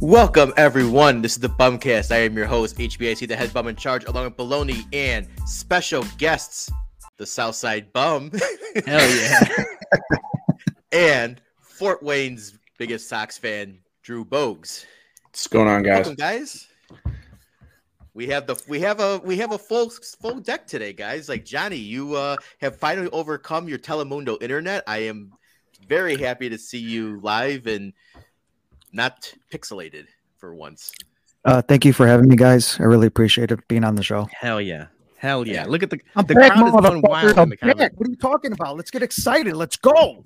Welcome everyone. This is the Bumcast. I am your host, HBIC, the head bum in charge, along with Baloney and special guests, the Southside Bum. Hell yeah. and Fort Wayne's biggest Sox fan, Drew Bogs. What's going on, guys? Welcome, guys. We have the we have a we have a full full deck today, guys. Like Johnny, you uh, have finally overcome your Telemundo internet. I am very happy to see you live and not pixelated for once. Uh, thank you for having me, guys. I really appreciate it being on the show. Hell yeah. Hell yeah. Yeah. Look at the I'm the back, crowd is going wild I'm in the comments. What are you talking about? Let's get excited. Let's go.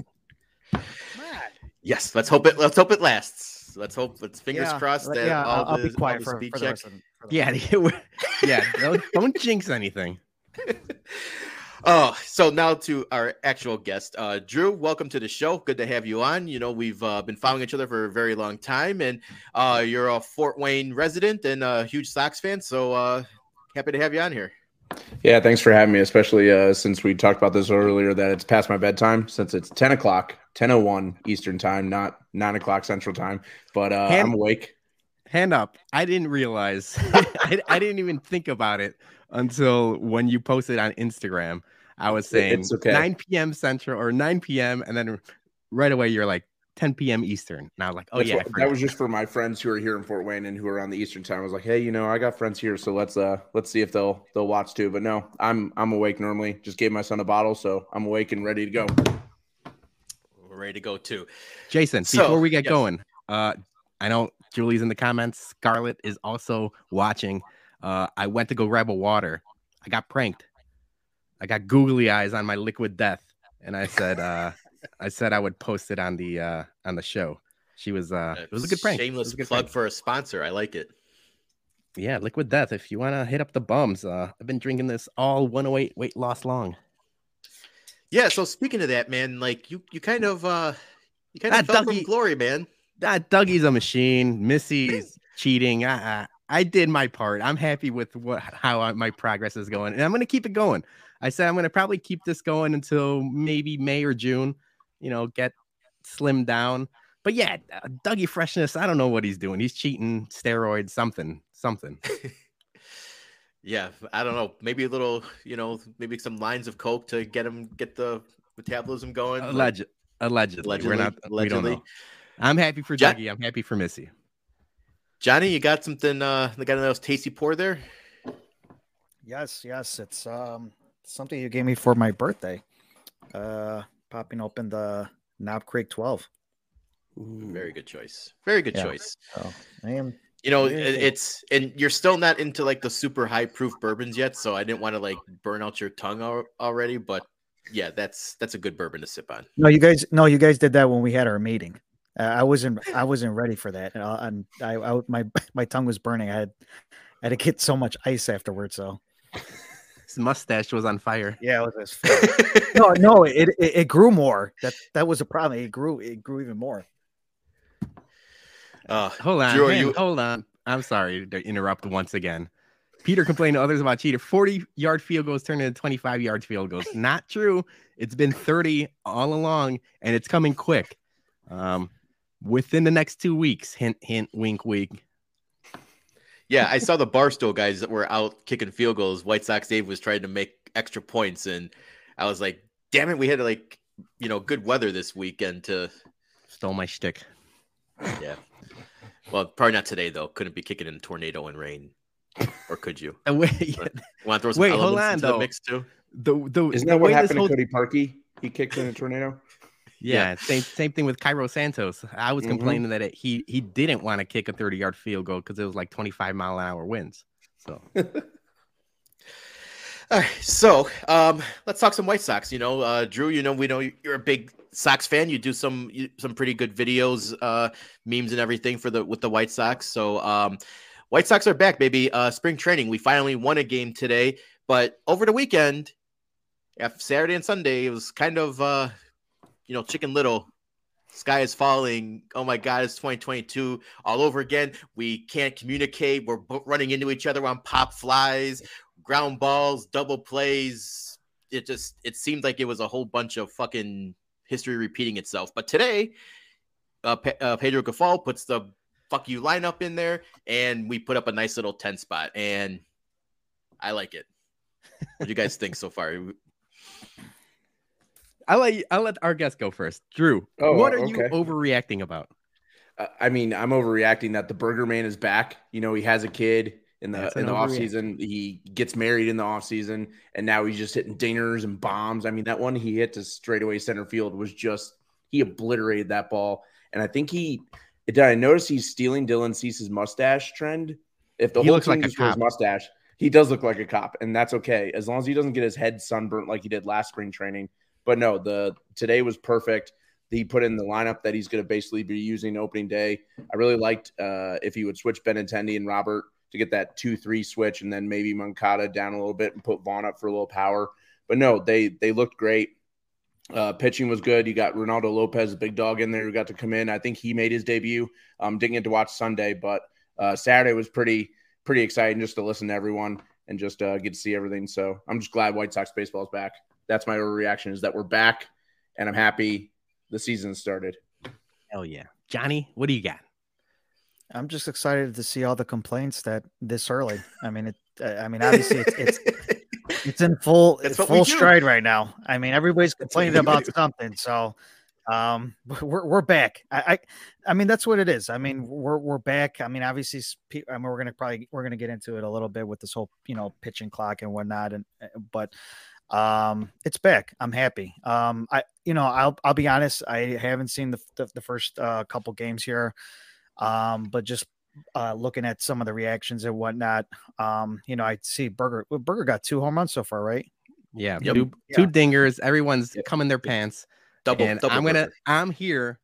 Yes, let's hope it. Let's hope it lasts. Let's hope. Let's fingers Yeah, crossed that yeah, all I'll, I'll the, be quiet all for, the speed for the check. rest of for the- Yeah, yeah. Don't, don't jinx anything. Oh, so now to our actual guest, uh, Drew. Welcome to the show. Good to have you on. You know we've uh, been following each other for a very long time, and uh, you're a Fort Wayne resident and a huge Sox fan. So uh, happy to have you on here. Yeah, thanks for having me, especially uh, since we talked about this earlier that it's past my bedtime since it's 10 o'clock, 10.01 Eastern time, not 9 o'clock Central time. But uh, Hand- I'm awake. Hand up. I didn't realize. I, I didn't even think about it until when you posted on Instagram. I was saying It's okay. 9 p.m. Central or 9 p.m. And then right away you're like 10 p.m. Eastern. And I was like, oh That's yeah. What- that was just for my friends who are here in Fort Wayne and who are on the Eastern time. I was like, hey, you know, I got friends here, so let's uh let's see if they'll they'll watch too. But no, I'm I'm awake normally. Just gave my son a bottle, so I'm awake and ready to go. We're ready to go too. Jason, So, before we get yes. going, uh, I know Julie's in the comments. Scarlett is also watching. Uh, I went to go grab a water. I got pranked. I got googly eyes on my liquid death, and I said, uh, I said I would post it on the uh, on the show. She was, uh, it was a good prank. Shameless good plug prank. for a sponsor. I like it. Yeah, liquid death. If you want to hit up the bums, uh, I've been drinking this all 108 weight loss long. Yeah. So speaking of that, man, like you, you kind of, uh you kind of fell from glory, man. Ah, Dougie's a machine. Missy's cheating. I, I, I did my part. I'm happy with what how I, my progress is going, and I'm going to keep it going. I said I'm going to probably keep this going until maybe May or June. You know, get slimmed down. But yeah, uh, Dougie freshness. I don't know what he's doing. He's cheating, steroids, something, something. Yeah, I don't know. Maybe a little, you know, maybe some lines of coke to get him get the metabolism going. but- Alleged, allegedly, Allegedly, we're not. We don't know. I'm happy for Ja- Dougie. I'm happy for Missy. Johnny, you got something? Uh, got one of those tasty pour there. Yes, yes. It's um something you gave me for my birthday. Uh, popping open the Knob Creek 12. Very good choice. Very good Yeah. choice. So I am. You know, Yeah, it- yeah. it's and you're still not into like the super high proof bourbons yet, so I didn't want to like burn out your tongue al- already. But yeah, that's that's a good bourbon to sip on. No, you guys. No, you guys did that when we had our meeting. Uh, I wasn't. I wasn't ready for that, uh, and I, I, my, my tongue was burning. I had, I had to get so much ice afterwards. So His mustache was on fire. yeah, it was. no, no, it, it it grew more. That that was a problem. It grew. It grew even more. uh, Hold on, Drew, man, you- hold on. I'm sorry to interrupt once again. Peter complained to others about cheater. 40 yard field goals turned into 25 yard field goals. Not true. It's been 30 all along, and it's coming quick. Um, within the next two weeks. Hint, hint, wink, wink. Yeah, I saw the Barstool guys that were out kicking field goals. White Sox Dave was trying to make extra points, and I was like, "Damn it, we had like you know good weather this weekend to Stole my shtick. yeah." Well, probably not today though. Couldn't be kicking in tornado and rain, or could you? And wait, Want to throw some Wait, hold on, into the though. mix too? the, the, Isn't the that what way this happened whole- to Cody Parkey? He kicked in a tornado. Yeah, same same thing with Cairo Santos. I was Mhm. complaining that it, he he didn't want to kick a 30 yard field goal because it was like 25 mile an hour winds. So All right, so um, let's talk some White Sox. You know, uh, Drew. You know, we know you're a big Sox fan. You do some you, some pretty good videos, uh, memes, and everything for the with the White Sox. So, um, White Sox are back, baby. Uh, spring training. We finally won a game today, but over the weekend, after Saturday and Sunday, it was kind of uh, you know, Chicken Little. Sky is falling. Oh my God, it's 2022 all over again. We can't communicate. We're running into each other on pop flies ground balls, double plays. It just it seemed like it was a whole bunch of fucking history repeating itself. But today, uh, Pe- uh, Pedro Grifol puts the fuck you lineup in there, and we put up a nice little 10 spot. And I like it. What do you guys think so far? I'll let I'll let our guest go first. Drew, Oh, what are okay. you overreacting about? Uh, I mean, I'm overreacting that the Burger Man is back. You know, he has a kid in the That's in the off season. He gets married in the off season, and now he's just hitting dingers and bombs. I mean, that one he hit to straightaway center field was just he obliterated that ball. And I think he did. I notice he's stealing Dylan Cease's mustache trend. If the He whole looks team like a just wears mustache, he does look like a cop, and that's okay as long as he doesn't get his head sunburnt like he did last spring training. But no, the today was perfect. He put in the lineup that he's going to basically be using opening day. I really liked uh, if he would switch Benintendi and Robert to get that two three switch, and then maybe Moncada down a little bit and put Vaughn up for a little power. But no, they they looked great. Uh, pitching was good. You got Reynaldo Lopez, a big dog in there, who got to come in. I think he made his debut. Um, didn't get to watch Sunday, but uh, Saturday was pretty pretty exciting just to listen to everyone and just uh, get to see everything. So I'm just glad White Sox baseball is back. That's my overreaction is that we're back, and I'm happy the season started. Hell yeah, Johnny, what do you got? I'm just excited to see all the complaints that this early. I mean, it. I mean, obviously, it's it's, it's in full it's full stride right now. I mean, everybody's complaining about do. something. So, um, we're we're back. I, I I mean, that's what it is. I mean, we're we're back. I mean, obviously, s- I mean, we're gonna probably we're gonna get into it a little bit with this whole you know pitching clock and whatnot, and uh, but um it's back i'm happy um i you know i'll i'll be honest i haven't seen the the, the first uh, couple games here um but just uh looking at some of the reactions and whatnot um you know i see burger well, burger got two home runs so far right Yeah, Yep. two, two dingers. Everyone's Yep. coming their pants. double, and double I'm gonna burger. I'm here,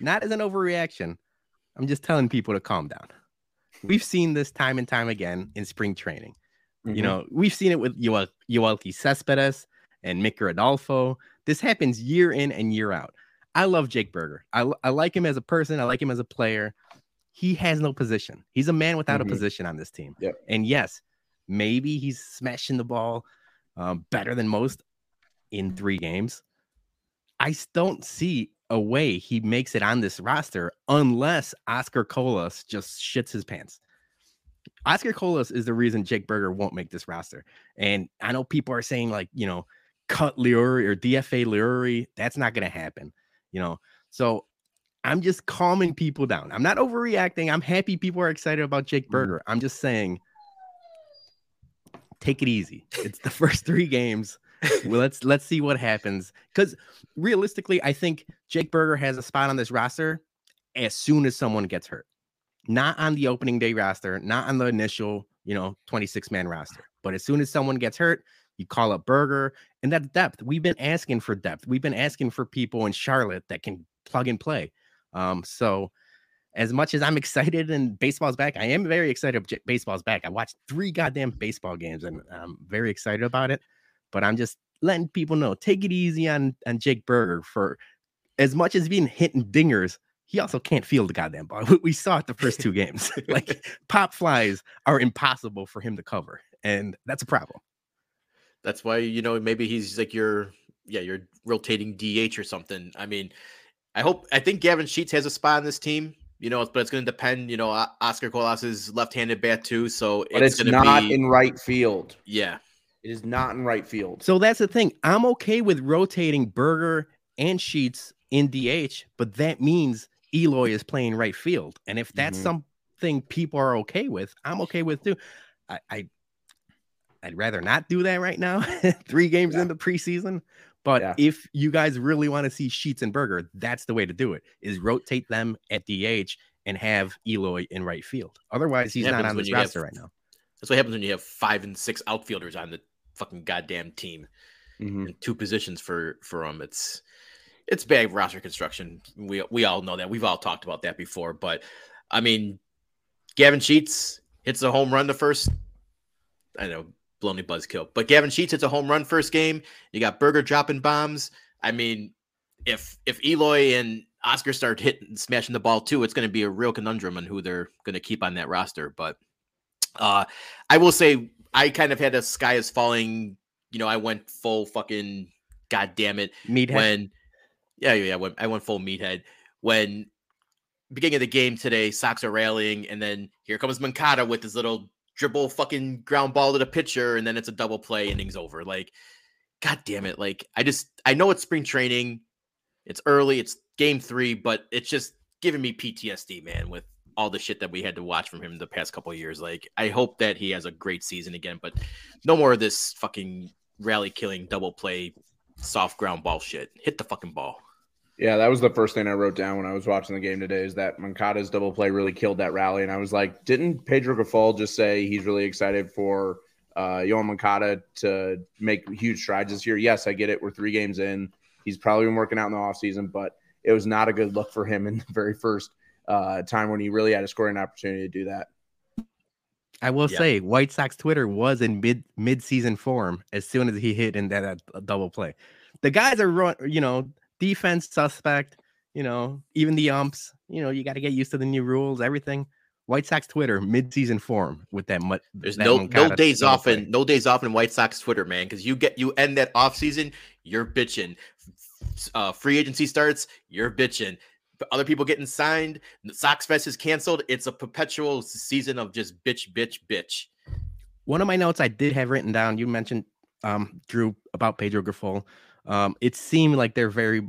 not as an overreaction. I'm just telling people to calm down. We've seen this time and time again in spring training. Mm-hmm. You know, we've seen it with Yoel- Yoelqui Cespedes and Micker Adolfo. This happens year in and year out. I love Jake Burger. I, I like him as a person. I like him as a player. He has no position. He's a man without Mhm. a position on this team. Yep. And yes, maybe he's smashing the ball um, better than most in three games. I don't see a way he makes it on this roster unless Oscar Colas just shits his pants. Oscar Colas is the reason Jake Burger won't make this roster. And I know people are saying, like, you know, cut Leury or DFA Leury. That's not going to happen, you know. So I'm just calming people down. I'm not overreacting. I'm happy people are excited about Jake Mhm. Burger. I'm just saying, take it easy. It's the first three games. well, let's let's see what happens. Because realistically, I think Jake Berger has a spot on this roster as soon as someone gets hurt. Not on the opening day roster, not on the initial, you know, 26 man roster. But as soon as someone gets hurt, you call up Burger, and that's depth. We've been asking for depth. We've been asking for people in Charlotte that can plug and play. Um, so as much as I'm excited and baseball's back, I am very excited. Baseball's back. I watched three goddamn baseball games and I'm very excited about it. But I'm just letting people know take it easy on on Jake Burger for as much as being hitting dingers. He also can't field the goddamn ball. We saw it the first two games. like pop flies are impossible for him to cover, and that's a problem. That's why you know maybe he's like your yeah your rotating DH or something. I mean, I hope I think Gavin Sheets has a spot on this team. You know, but it's going to depend. You know, Oscar Colas is left-handed bat too, so But it's, going to not be in right field. yeah. It is not in right field. So that's the thing. I'm okay with rotating Burger and Sheets in DH, but that means Eloy is playing right field. And if that's Mhm. something people are okay with, I'm okay with too. I, I I'd rather not do that right now. Three games Yeah. the preseason. But Yeah. if you guys really want to see Sheets and Burger, that's the way to do it. Is rotate them at DH and have Eloy in right field. Otherwise, he's not on this you have- roster right now. That's what happens when you have five and six outfielders on the fucking goddamn team Mhm. and two positions for for them. It's it's bad roster construction. We we all know that. We've all talked about that before. But I mean, Gavin Sheets hits a home run the first. I know baloney buzzkill, but Gavin Sheets hits a home run first game. You got Burger dropping bombs. I mean, if if Eloy and Oscar start hitting smashing the ball too, it's going to be a real conundrum on who they're going to keep on that roster. But uh, I will say I kind of had a sky is falling. You know, I went full fucking god damn it Meathead. when yeah yeah yeah when I went full meathead when beginning of the game today, Sox are rallying, and then here comes Moncada with his little dribble fucking ground ball to the pitcher, and then it's a double play, innings over. Like, god damn it! Like, I just I know it's spring training, it's early, it's game three, but it's just giving me PTSD, man, with all the shit that we had to watch from him the past couple years. Like, I hope that he has a great season again, but no more of this fucking rally killing double play soft ground ball shit. Hit the fucking ball. Yeah, that was the first thing I wrote down when I was watching the game today. Is that Moncada's double play really killed that rally, and I was like, didn't Pedro Grifol just say he's really excited for uh, Yoan Moncada to make huge strides this year? Yes, I get it. We're three games in. He's probably been working out in the offseason, but it was not a good look for him in the very first uh, time when he really had a scoring opportunity to do that. I will Yeah. say, White Sox Twitter was in mid mid season form as soon as he hit in that uh, double play. The guys are run, you know, defense suspect. You know, even the umps. You know, you got to get used to the new rules. Everything. White Sox Twitter midseason form with that. Mu- There's that no no days off in no days off in White Sox Twitter, man, because you get you end that off season, you're bitching. Uh, free agency starts, you're bitching. Other people getting signed, the Sox Fest is canceled. It's a perpetual season of just bitch, bitch, bitch. one of my notes I did have written down. You mentioned um, Drew about Pedro Grifol. Um, it seemed like they're very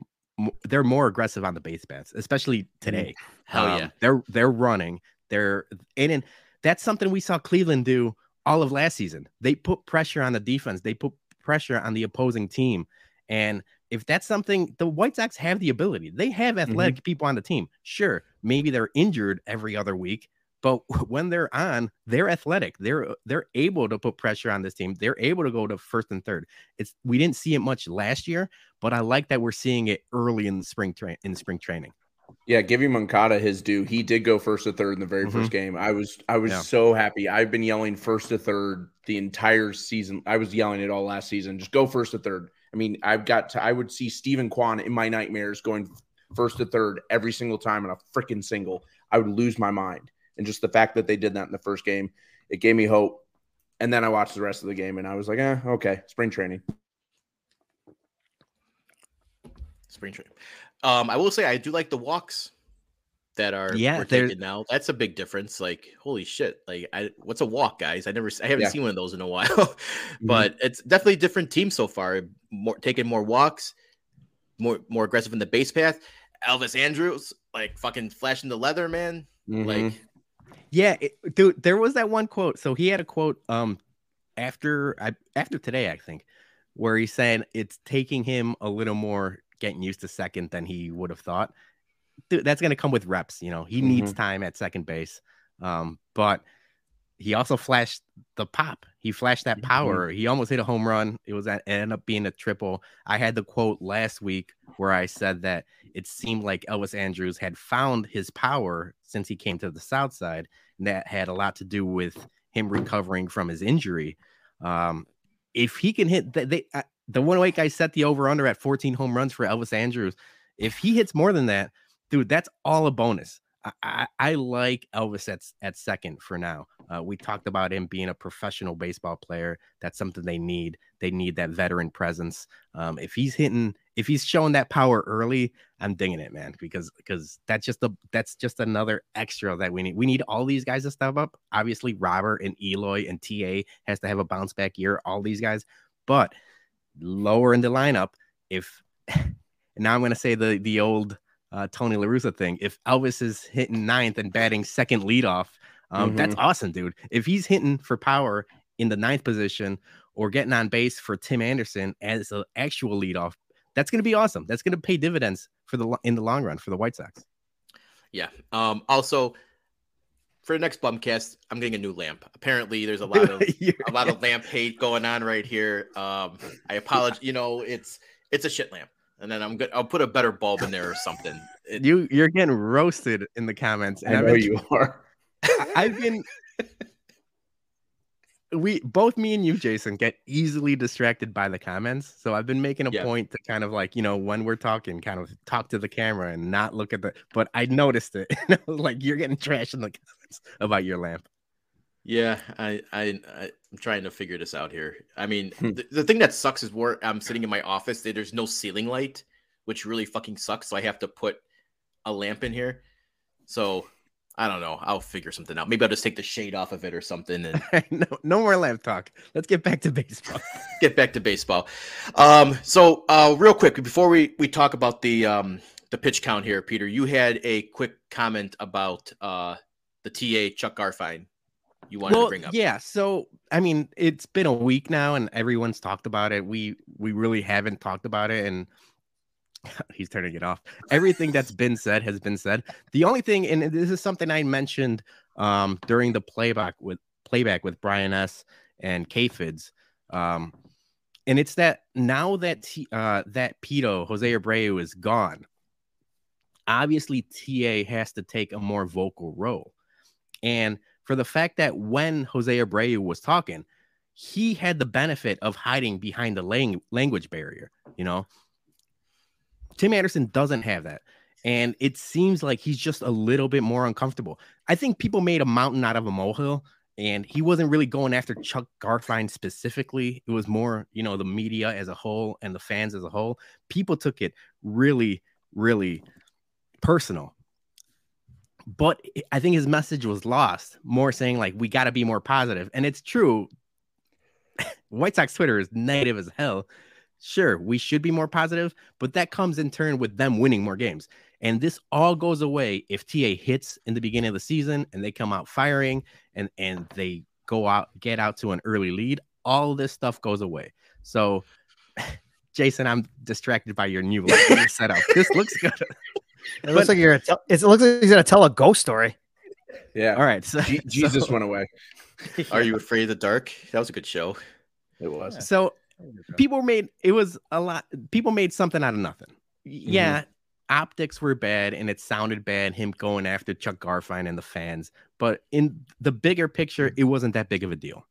they're more aggressive on the base paths, especially today. Hell Um, yeah. they're they're running. They're and, and that's something we saw Cleveland do all of last season. They put pressure on the defense. They put pressure on the opposing team. And if that's something the White Sox have the ability, they have athletic people on the team. Sure, maybe they're injured every other week, but when they're on, they're athletic. They're they're able to put pressure on this team. They're able to go to first and third. It's we didn't see it much last year, but I like that we're seeing it early in the spring train in spring training. Yeah, giving Moncada his due. He did go first to third in the very mm-hmm. first game. I was I was Yeah. so happy. I've been yelling first to third the entire season. I was yelling it all last season. Just go first to third. I mean, I've got to I would see Steven Kwan in my nightmares going first to third every single time in a freaking single. I would lose my mind. And just the fact that they did that in the first game, it gave me hope. And then I watched the rest of the game and I was like, eh, okay, spring training. Spring training. Um, I will say I do like the walks that are Yeah, we're taking now. That's a big difference. Like, holy shit! Like, I what's a walk, guys? I never, I haven't Yeah. seen one of those in a while. but it's definitely a different team so far. More taking more walks, more more aggressive in the base path. Elvis Andrus, like fucking flashing the leather, man. Mhm. Like, Yeah, it, dude, there was that one quote. So he had a quote um after I after today, I think, where he's saying it's taking him a little more getting used to second than he would have thought. Dude, that's gonna come with reps, you know. He needs time at second base. Um, but he also flashed the pop. He flashed that power. He almost hit a home run. It was at, it ended up being a triple. I had the quote last week where I said that it seemed like Elvis Andrus had found his power since he came to the South Side, and that had a lot to do with him recovering from his injury. Um, if he can hit, they, they uh, the one week I set the over under at 14 home runs for Elvis Andrus. If he hits more than that, dude, that's all a bonus. I, I, like Elvis at, at second for now. Uh, we talked about him being a professional baseball player. That's something they need. They need that veteran presence. Um, if he's hitting, if he's showing that power early, I'm digging it, man, because because that's just a that's just another extra that we need. We need all these guys to step up. Obviously, Robert and Eloy and TA has to have a bounce back year. All these guys, but lower in the lineup. If now I'm going to say the the old uh, Tony La Russa thing. If Elvis is hitting ninth and batting second leadoff, um, that's awesome, dude. If he's hitting for power in the ninth position or getting on base for Tim Anderson as an actual leadoff, that's going to be awesome. That's going to pay dividends for the in the long run for the White Sox. yeah. Um, also for the next bumcast, I'm getting a new lamp. Apparently, there's a lot of a lot of lamp hate going on right here. Um, I apologize. You know, it's it's a shit lamp, and then I'm good. I'll put a better bulb in there or something. It- you you're getting roasted in the comments. I I've know been- you are. I- I've been. We both, me and you, Jason, get easily distracted by the comments. So I've been making a Yeah. point to kind of like, you know, when we're talking, kind of talk to the camera and not look at the. But I noticed it. And I was like, you're getting trash in the comments about your lamp. Yeah, I, I, I I'm trying to figure this out here. I mean, Hmm. the, the thing that sucks is where I'm sitting in my office. There's no ceiling light, which really fucking sucks. So I have to put a lamp in here. So I don't know. I'll figure something out. Maybe I'll just take the shade off of it or something and no, no more lamp talk. Let's get back to baseball. get back to baseball. Um, so uh, real quick before we we talk about the um the pitch count here, Peter, you had a quick comment about uh the TA Chuck Garfien. You wanted to bring up. Yeah, so I mean, it's been a week now, and everyone's talked about it. We we really haven't talked about it, and he's turning it off. Everything that's been said has been said. The only thing, and this is something I mentioned um, during the playback with playback with Brian S and K Fids, um, and it's that now that T, uh, that Pito Jose Abreu is gone, obviously TA has to take a more vocal role, and for the fact that when Jose Abreu was talking, he had the benefit of hiding behind the lang- language barrier, you know Tim Anderson doesn't have that. And it seems like he's just a little bit more uncomfortable. I think people made a mountain out of a molehill, and he wasn't really going after Chuck Garfien specifically. It was more, you know, the media as a whole and the fans as a whole. People took it really, really personal. But I think his message was lost, more saying, like, we got to be more positive. And it's true. White Sox Twitter is negative as hell Sure, we should be more positive, but that comes in turn with them winning more games. And this all goes away if TA hits in the beginning of the season and they come out firing and and they go out get out to an early lead. All this stuff goes away. So, Jason, I'm distracted by your new setup. Oh, this looks good. It looks but, like you're. Tell, it looks like he's gonna tell a ghost story. Yeah. All right. So, G- Jesus so, went away. Are you afraid of the dark? That was a good show. It was. So people made it was a lot people made something out of nothing mm-hmm. yeah optics were bad and it sounded bad him going after chuck garfien and the fans but in the bigger picture it wasn't that big of a deal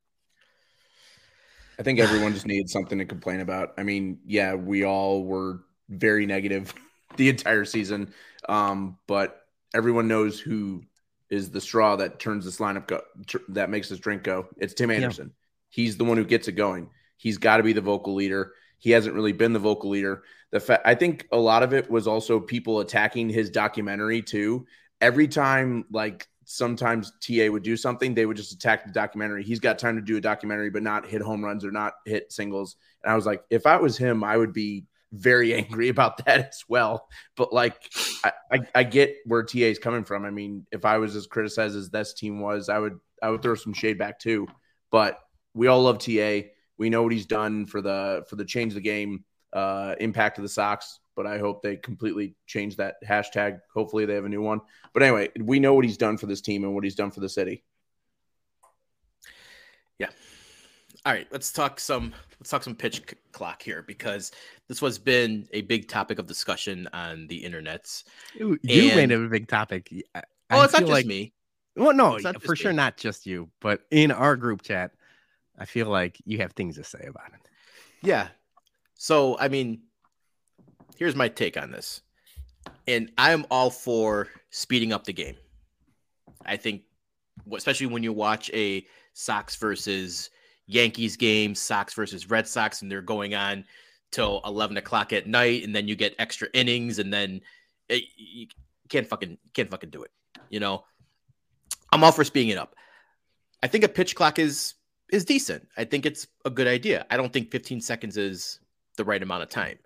i think everyone just needed something to complain about i mean yeah we all were very negative the entire season um, but everyone knows who is the straw that turns this lineup go tr- that makes this drink go it's tim anderson yeah. he's the one who gets it going He's got to be the vocal leader. He hasn't really been the vocal leader. The fa- I think a lot of it was also people attacking his documentary too. Every time, like sometimes TA would do something, they would just attack the documentary. He's got time to do a documentary, but not hit home runs or not hit singles. And I was like, if I was him, I would be very angry about that as well. But like, I, I, I get where TA is coming from. I mean, if I was as criticized as this team was, I would I would throw some shade back too. But we all love TA. We know what he's done for the for the change the game uh, impact of the Sox, but I hope they completely change that hashtag. Hopefully, they have a new one. But anyway, we know what he's done for this team and what he's done for the city. Yeah. All right, let's talk some let's talk some pitch c- clock here because this was been a big topic of discussion on the internets. You, you and, made it a big topic. I, oh, it's not just like, me. Well, no, for sure, me. not just you, but in our group chat, I feel like you have things to say about it. Yeah. So, I mean, here's my take on this. And I'm all for speeding up the game. I think, especially when you watch a Sox versus Yankees game, Sox versus Red Sox, and they're going on till 11 o'clock at night, and then you get extra innings, and then it, you can't fucking can't fucking do it. You know, I'm all for speeding it up. I think a pitch clock is is decent. I think it's a good idea. I don't think 15 seconds is the right amount of time.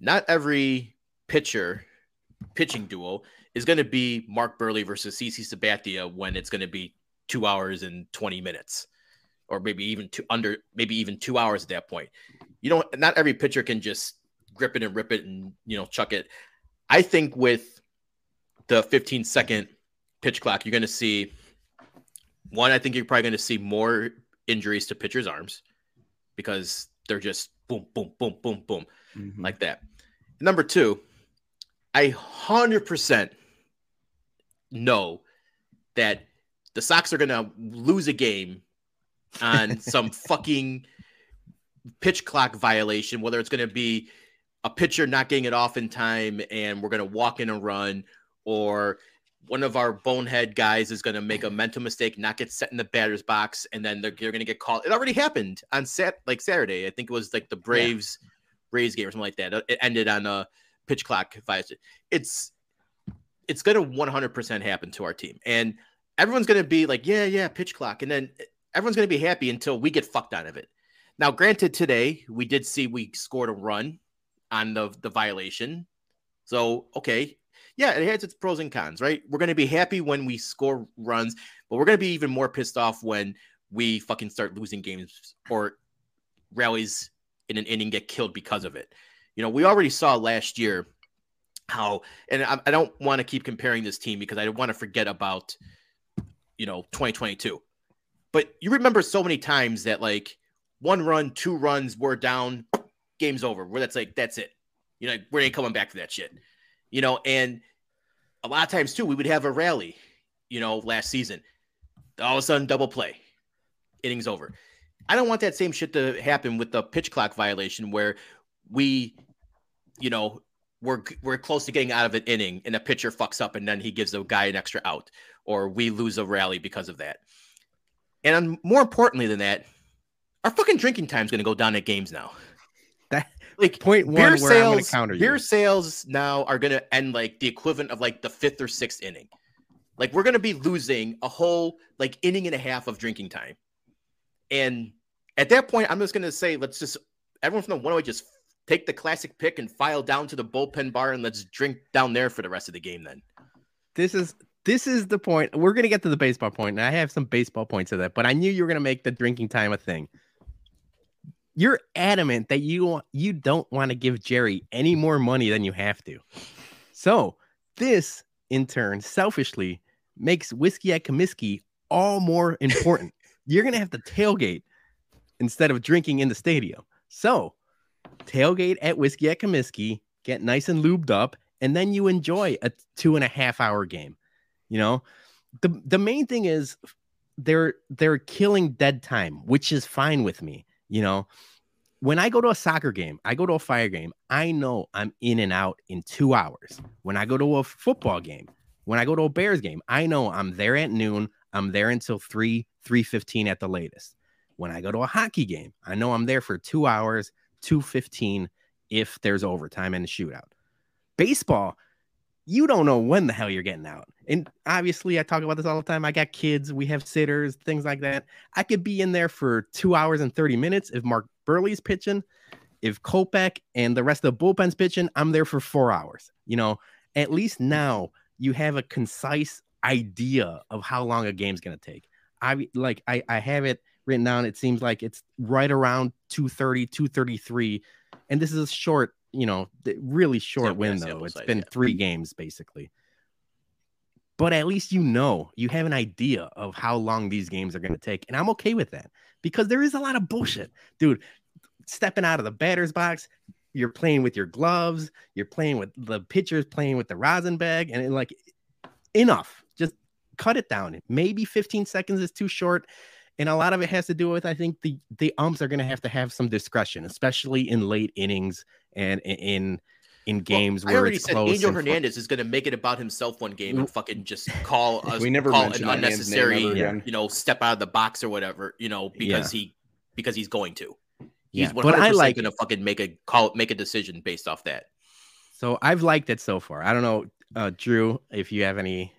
Not every pitcher pitching duel is going to be Mark Buehrle versus CC Sabathia when it's going to be two hours and 20 minutes, or maybe even two under, maybe even two hours at that point. You know, not every pitcher can just grip it and rip it and you know chuck it. I think with the 15 second pitch clock, you're going to see one. I think you're probably going to see more injuries to pitchers' arms because they're just boom, boom, boom, boom, boom, mm-hmm. like that. Number two, I hundred percent know that the Sox are gonna lose a game on some fucking pitch clock violation, whether it's gonna be a pitcher not getting it off in time and we're gonna walk in a run, or one of our bonehead guys is going to make a mental mistake, not get set in the batter's box, and then they're, they're going to get called. It already happened on set like Saturday. I think it was like the Braves yeah. Rays game or something like that. It ended on a pitch clock violation. It's it's going to 100% happen to our team. And everyone's going to be like, yeah, yeah, pitch clock. And then everyone's going to be happy until we get fucked out of it. Now, granted, today we did see we scored a run on the, the violation. So, okay. Yeah, it has its pros and cons, right? We're going to be happy when we score runs, but we're going to be even more pissed off when we fucking start losing games or rallies in an inning get killed because of it. You know, we already saw last year how, and I, I don't want to keep comparing this team because I don't want to forget about, you know, 2022. But you remember so many times that like one run, two runs, we're down, game's over. Where that's like, that's it. You know, we ain't coming back to that shit. You know, and a lot of times too, we would have a rally, you know, last season. All of a sudden, double play, innings over. I don't want that same shit to happen with the pitch clock violation where we, you know, we're we're close to getting out of an inning and a pitcher fucks up and then he gives the guy an extra out or we lose a rally because of that. And more importantly than that, our fucking drinking time is going to go down at games now. That like point one beer where I'm sales, counter you. beer sales now are going to end like the equivalent of like the fifth or sixth inning. Like we're going to be losing a whole like inning and a half of drinking time. And at that point, I'm just going to say, let's just everyone from the one way just take the classic pick and file down to the bullpen bar and let's drink down there for the rest of the game. Then this is this is the point. We're gonna get to the baseball point, and I have some baseball points of that, but I knew you were gonna make the drinking time a thing. You're adamant that you you don't want to give Jerry any more money than you have to. So this, in turn, selfishly makes whiskey at Comiskey all more important. You're gonna have to tailgate instead of drinking in the stadium. So tailgate at whiskey at Comiskey, get nice and lubed up, and then you enjoy a two and a half hour game. You know, the the main thing is they're they're killing dead time, which is fine with me. You know, when I go to a soccer game, I go to a fire game, I know I'm in and out in two hours. When I go to a football game, when I go to a Bears game, I know I'm there at noon. I'm there until three, three fifteen at the latest. When I go to a hockey game, I know I'm there for two hours, two fifteen if there's overtime and a shootout. Baseball, you don't know when the hell you're getting out. And obviously, I talk about this all the time. I got kids, we have sitters, things like that. I could be in there for two hours and 30 minutes if Mark Buehrle's pitching. If Kopech and the rest of the bullpen's pitching, I'm there for four hours. You know, at least now you have a concise idea of how long a game's going to take. I like, I, I have it written down. It seems like it's right around 230, 233. And this is a short you know, really short window. It's size, been yeah. three games basically. But at least you know, you have an idea of how long these games are going to take. And I'm okay with that because there is a lot of bullshit. Dude, stepping out of the batter's box, you're playing with your gloves, you're playing with the pitchers playing with the rosin bag, and it, like enough. Just cut it down. Maybe 15 seconds is too short. And a lot of it has to do with I think the the umps are going to have to have some discretion, especially in late innings and in in, in games Well, I where already it's said close. Angel and fu- Hernandez is going to make it about himself one game and fucking just call us We never call an that man's name unnecessary, you know, step out of the box or whatever, you know, because he because he's going to. He's Yeah, one but I hundred like percent going to fucking make a call, make a decision based off that. So I've liked it so far. I don't know, uh, Drew, if you have any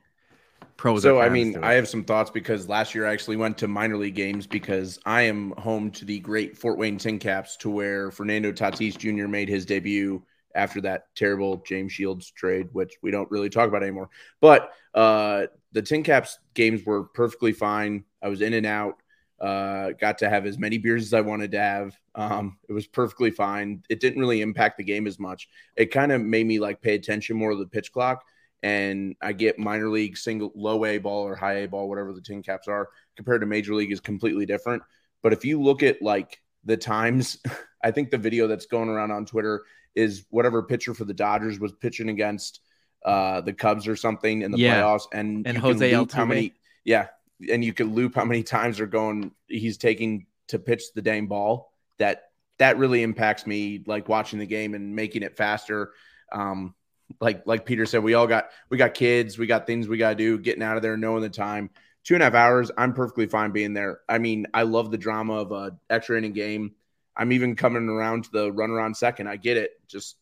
pros. So I mean. I have some thoughts because last year I actually went to minor league games because I am home to the great Fort Wayne Tin Caps, to where Fernando Tatis Jr. made his debut after that terrible James Shields trade, which we don't really talk about anymore. But uh, the Tin Caps games were perfectly fine. I was in and out. Uh, got to have as many beers as I wanted to have. Um, it was perfectly fine. It didn't really impact the game as much. It kind of made me like pay attention more to the pitch clock and I get minor league single low A ball or high A ball, whatever the tin caps are, compared to major league is completely different. But if you look at like the times, I think the video that's going around on Twitter is whatever pitcher for the Dodgers was pitching against uh, the Cubs or something in the Yeah. playoffs, and And Jose loop how Altuve. many, yeah, and you can loop how many times they're going. He's taking to pitch the dang ball. That that really impacts me, like watching the game and making it faster. Um, like like Peter said, we all got we got kids, we got things we got to do. Getting out of there, knowing the time. Two and a half hours, I'm perfectly fine being there. I mean, I love the drama of a extra inning game. I'm even coming around to the runner on second. I get it. Just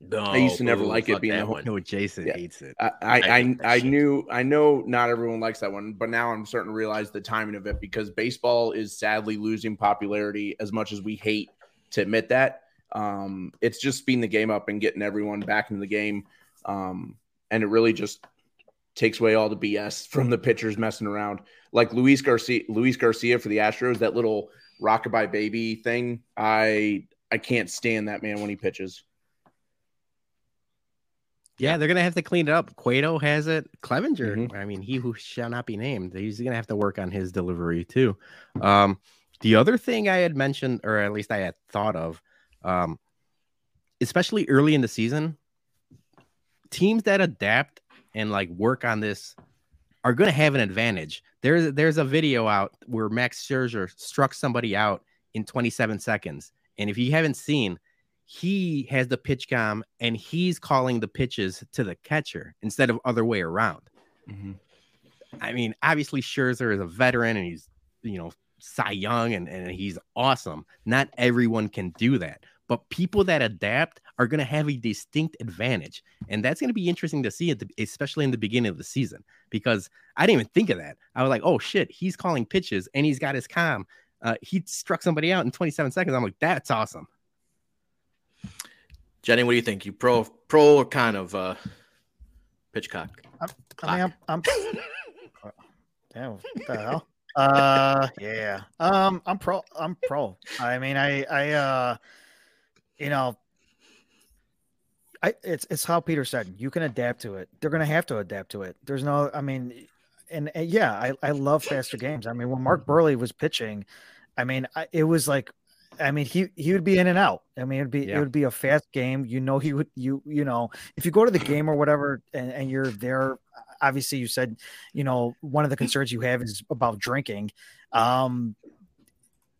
No, I used to never boo, like it being that the whole- one. No, Jason Yeah. hates it. I I, I I, I knew I know not everyone likes that one, but now I'm starting to realize the timing of it because baseball is sadly losing popularity as much as we hate to admit that. Um, it's just speeding the game up and getting everyone back into the game. Um, and it really just takes away all the BS from the pitchers messing around. Like Luis Garcia, Luis Garcia for the Astros, that little rockabye baby thing. I I can't stand that man when he pitches. Yeah, they're gonna have to clean it up. Cueto has it. Clevinger, Mhm. I mean, he who shall not be named. He's gonna have to work on his delivery too. Um, the other thing I had mentioned, or at least I had thought of, um, especially early in the season, teams that adapt and like work on this are gonna have an advantage. There's there's a video out where Max Scherzer struck somebody out in 27 seconds, and if you haven't seen, he has the pitch com and he's calling the pitches to the catcher instead of other way around. I mean, obviously Scherzer is a veteran and he's, you know, Cy Young and, and he's awesome. Not everyone can do that, but people that adapt are going to have a distinct advantage. And that's going to be interesting to see, at the, especially in the beginning of the season, because I didn't even think of that. I was like, oh shit, he's calling pitches and he's got his com. Uh, he struck somebody out in 27 seconds. I'm like, that's awesome. Jenny, what do you think? You pro pro or kind of uh pitchcock? I mean, I'm, I'm damn, what the hell? Uh, yeah. Um, I'm pro. I'm pro. I mean, I, I, uh, you know, I, it's, it's how Peter said. You can adapt to it. They're gonna have to adapt to it. There's no. I mean, and, and yeah, I, I love faster games. I mean, when Mark Buehrle was pitching, I mean, I, it was like. I mean, he he would be in and out. I mean, it'd be Yeah. it would be a fast game. You know, he would you you know if you go to the game or whatever and, and you're there. Obviously, you said you know one of the concerns you have is about drinking. Um,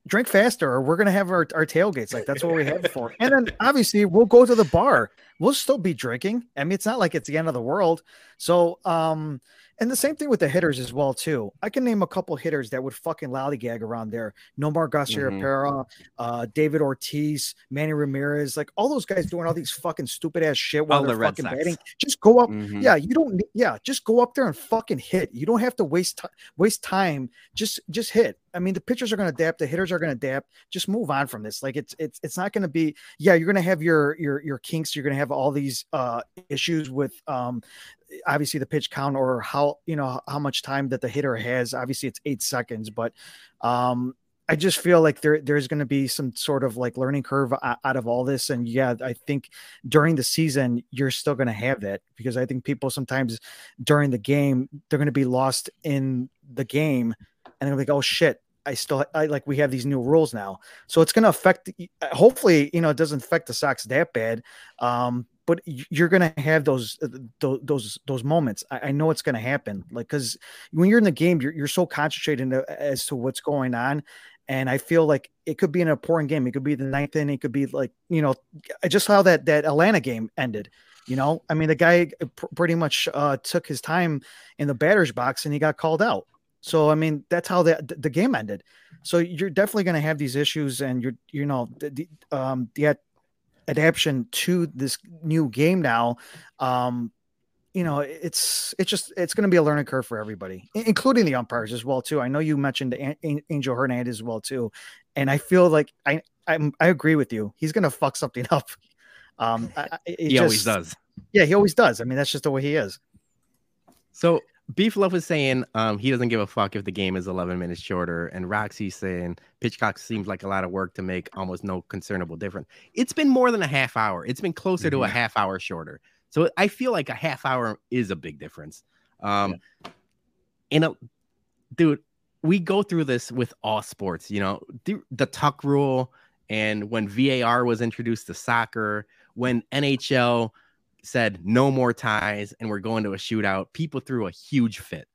drink faster, or we're gonna have our, our tailgates. Like that's what we have for. And then obviously we'll go to the bar. We'll still be drinking. I mean, it's not like it's the end of the world. So um, and the same thing with the hitters as well too. I can name a couple hitters that would fucking lollygag around there. Nomar Garcia Mhm. Pera, uh, David Ortiz, Manny Ramirez, like all those guys doing all these fucking stupid ass shit while All they're the fucking batting. Just go up. Mhm. Yeah, you don't. Yeah, just go up there and fucking hit. You don't have to waste time. Waste time. Just just hit. I mean, the pitchers are going to adapt. The hitters are going to adapt. Just move on from this. Like it's it's it's not going to be. Yeah, you're going to have your your your kinks. You're going to have all these uh issues with um obviously the pitch count or how you know how much time that the hitter has. Obviously, it's eight seconds, but um I just feel like there there's going to be some sort of like learning curve out of all this, and yeah, I think during the season you're still going to have that because I think people sometimes during the game they're going to be lost in the game, and they're like, oh shit. I still I like we have these new rules now, so it's going to affect. Hopefully, you know, it doesn't affect the Sox that bad, um, but you're going to have those uh, those those moments. I, I know it's going to happen, like because when you're in the game, you're you're so concentrated as to what's going on, and I feel like it could be an important game. It could be the ninth inning. It could be like you know, just how that that Atlanta game ended. You know, I mean, the guy pr- pretty much uh, took his time in the batter's box and he got called out. So I mean, that's how the the game ended. So you're definitely going to have these issues, and you're you know the, the um the ad- adaptation to this new game now. Um, you know, it's it's just it's going to be a learning curve for everybody, including the umpires as well too. I know you mentioned An- An- Angel Hernandez as well too, and I feel like I I'm, I agree with you. He's going to fuck something up. Um, I, He always does. Yeah, he always does. I mean, that's just the way he is. So Beef Love is saying um, he doesn't give a fuck if the game is 11 minutes shorter, and Roxy's saying Pitchcock seems like a lot of work to make almost no concernable difference. It's been more than a half hour. It's been closer to a Mhm. half hour shorter. So I feel like a half hour is a big difference. Um, and a, dude, we go through this with all sports. You know, the, the tuck rule, and when VAR was introduced to soccer, when NHL said no more ties and we're going to a shootout, people threw a huge fit.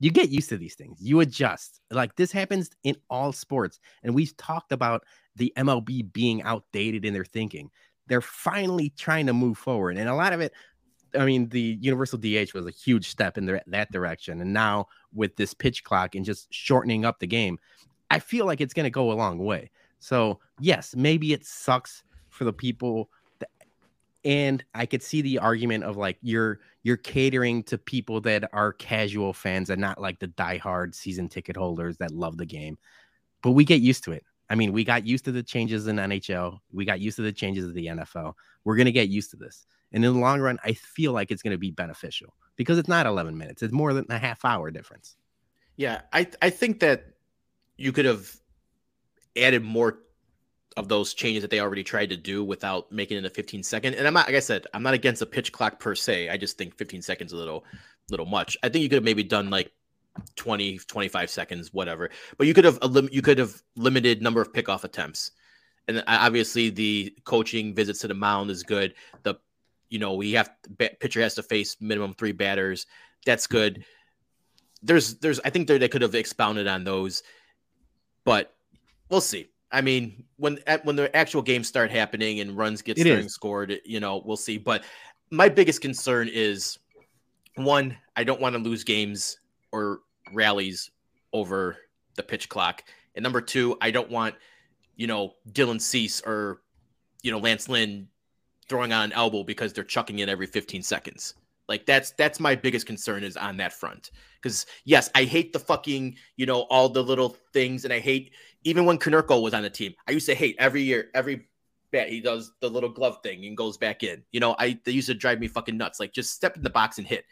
You get used to these things. You adjust. Like this happens in all sports. And we've talked about the MLB being outdated in their thinking. They're finally trying to move forward. And a lot of it, I mean, the universal DH was a huge step in their, that direction. And now with this pitch clock and just shortening up the game, I feel like it's going to go a long way. So, yes, maybe it sucks for the people and I could see the argument of like you're you're catering to people that are casual fans and not like the diehard season ticket holders that love the game. But we get used to it. I mean, we got used to the changes in NHL. We got used to the changes of the NFL. We're going to get used to this. And in the long run, I feel like it's going to be beneficial because it's not 11 minutes. It's more than a half hour difference. Yeah, I I think that you could have added more of those changes that they already tried to do without making it a 15 second. And I'm not, like I said, I'm not against a pitch clock per se. I just think 15 seconds a little, little much. I think you could have maybe done like 20, 25 seconds, whatever. But you could have you could have limited number of pickoff attempts. And obviously, the coaching visits to the mound is good. The you know we have pitcher has to face minimum three batters. That's good. There's there's I think they could have expounded on those, but we'll see. I mean, when when the actual games start happening and runs get starting scored, you know, we'll see. But my biggest concern is one, I don't want to lose games or rallies over the pitch clock. And number two, I don't want, you know, Dylan Cease or, you know, Lance Lynn throwing on an elbow because they're chucking it every 15 seconds. Like that's that's my biggest concern is on that front. Because yes, I hate the fucking, you know, all the little things, and I hate even when Konerko was on the team. I used to hate every year, every bat he does the little glove thing and goes back in. You know, I they used to drive me fucking nuts. Like just step in the box and hit.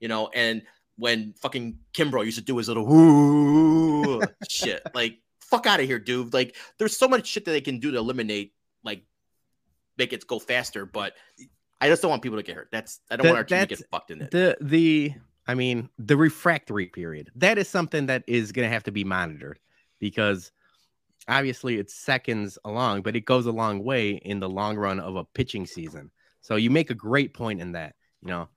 You know, and when fucking Kimbrough used to do his little whoo shit. Like, fuck out of here, dude. Like, there's so much shit that they can do to eliminate, like, make it go faster. But I just don't want people to get hurt. That's I don't the, want our team to get fucked in it. The the I mean the refractory period that is something that is going to have to be monitored because obviously it's seconds along, but it goes a long way in the long run of a pitching season. So you make a great point in that. You know,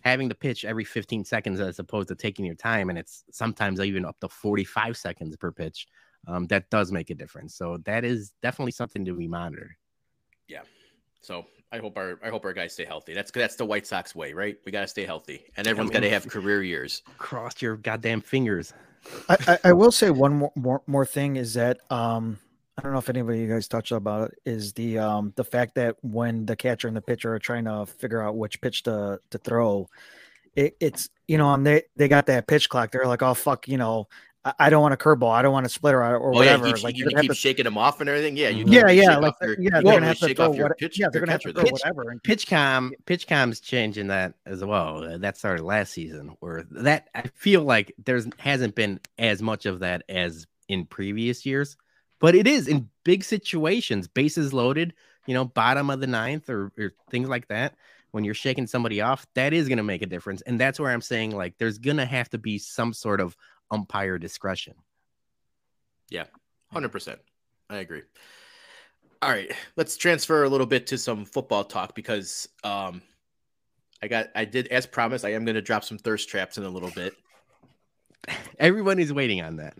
having to pitch every 15 seconds as opposed to taking your time, and it's sometimes even up to 45 seconds per pitch. Um, that does make a difference. So that is definitely something to be monitored. Yeah. So I hope our I hope our guys stay healthy. That's that's the White Sox way, right? We got to stay healthy, and everyone's I mean, got to have career years. Cross your goddamn fingers. I, I, will say one more, more more thing is that um I don't know if anybody you guys touched about it is the um the fact that when the catcher and the pitcher are trying to figure out which pitch to to throw, it, it's you know and they they got that pitch clock. They're like, oh fuck, you know, I, I don't want a curveball. I don't want a splitter or, or oh, whatever. Yeah, like you, you keep to, shaking them off and everything. Yeah, you yeah, yeah, like your, yeah. They're gonna have to throw what, pitch, yeah, they're gonna have to throw whatever. And PitchCom, PitchCom's changing that as well. Uh, that started last season, where that I feel like there's hasn't been as much of that as in previous years but it is in big situations, bases loaded, you know, bottom of the ninth or, or things like that. When you're shaking somebody off, that is going to make a difference. And that's where I'm saying, like, there's going to have to be some sort of umpire discretion. Yeah, 100%. I agree. All right, let's transfer a little bit to some football talk because um, I got, I did, as promised, I am going to drop some thirst traps in a little bit. Everyone is waiting on that.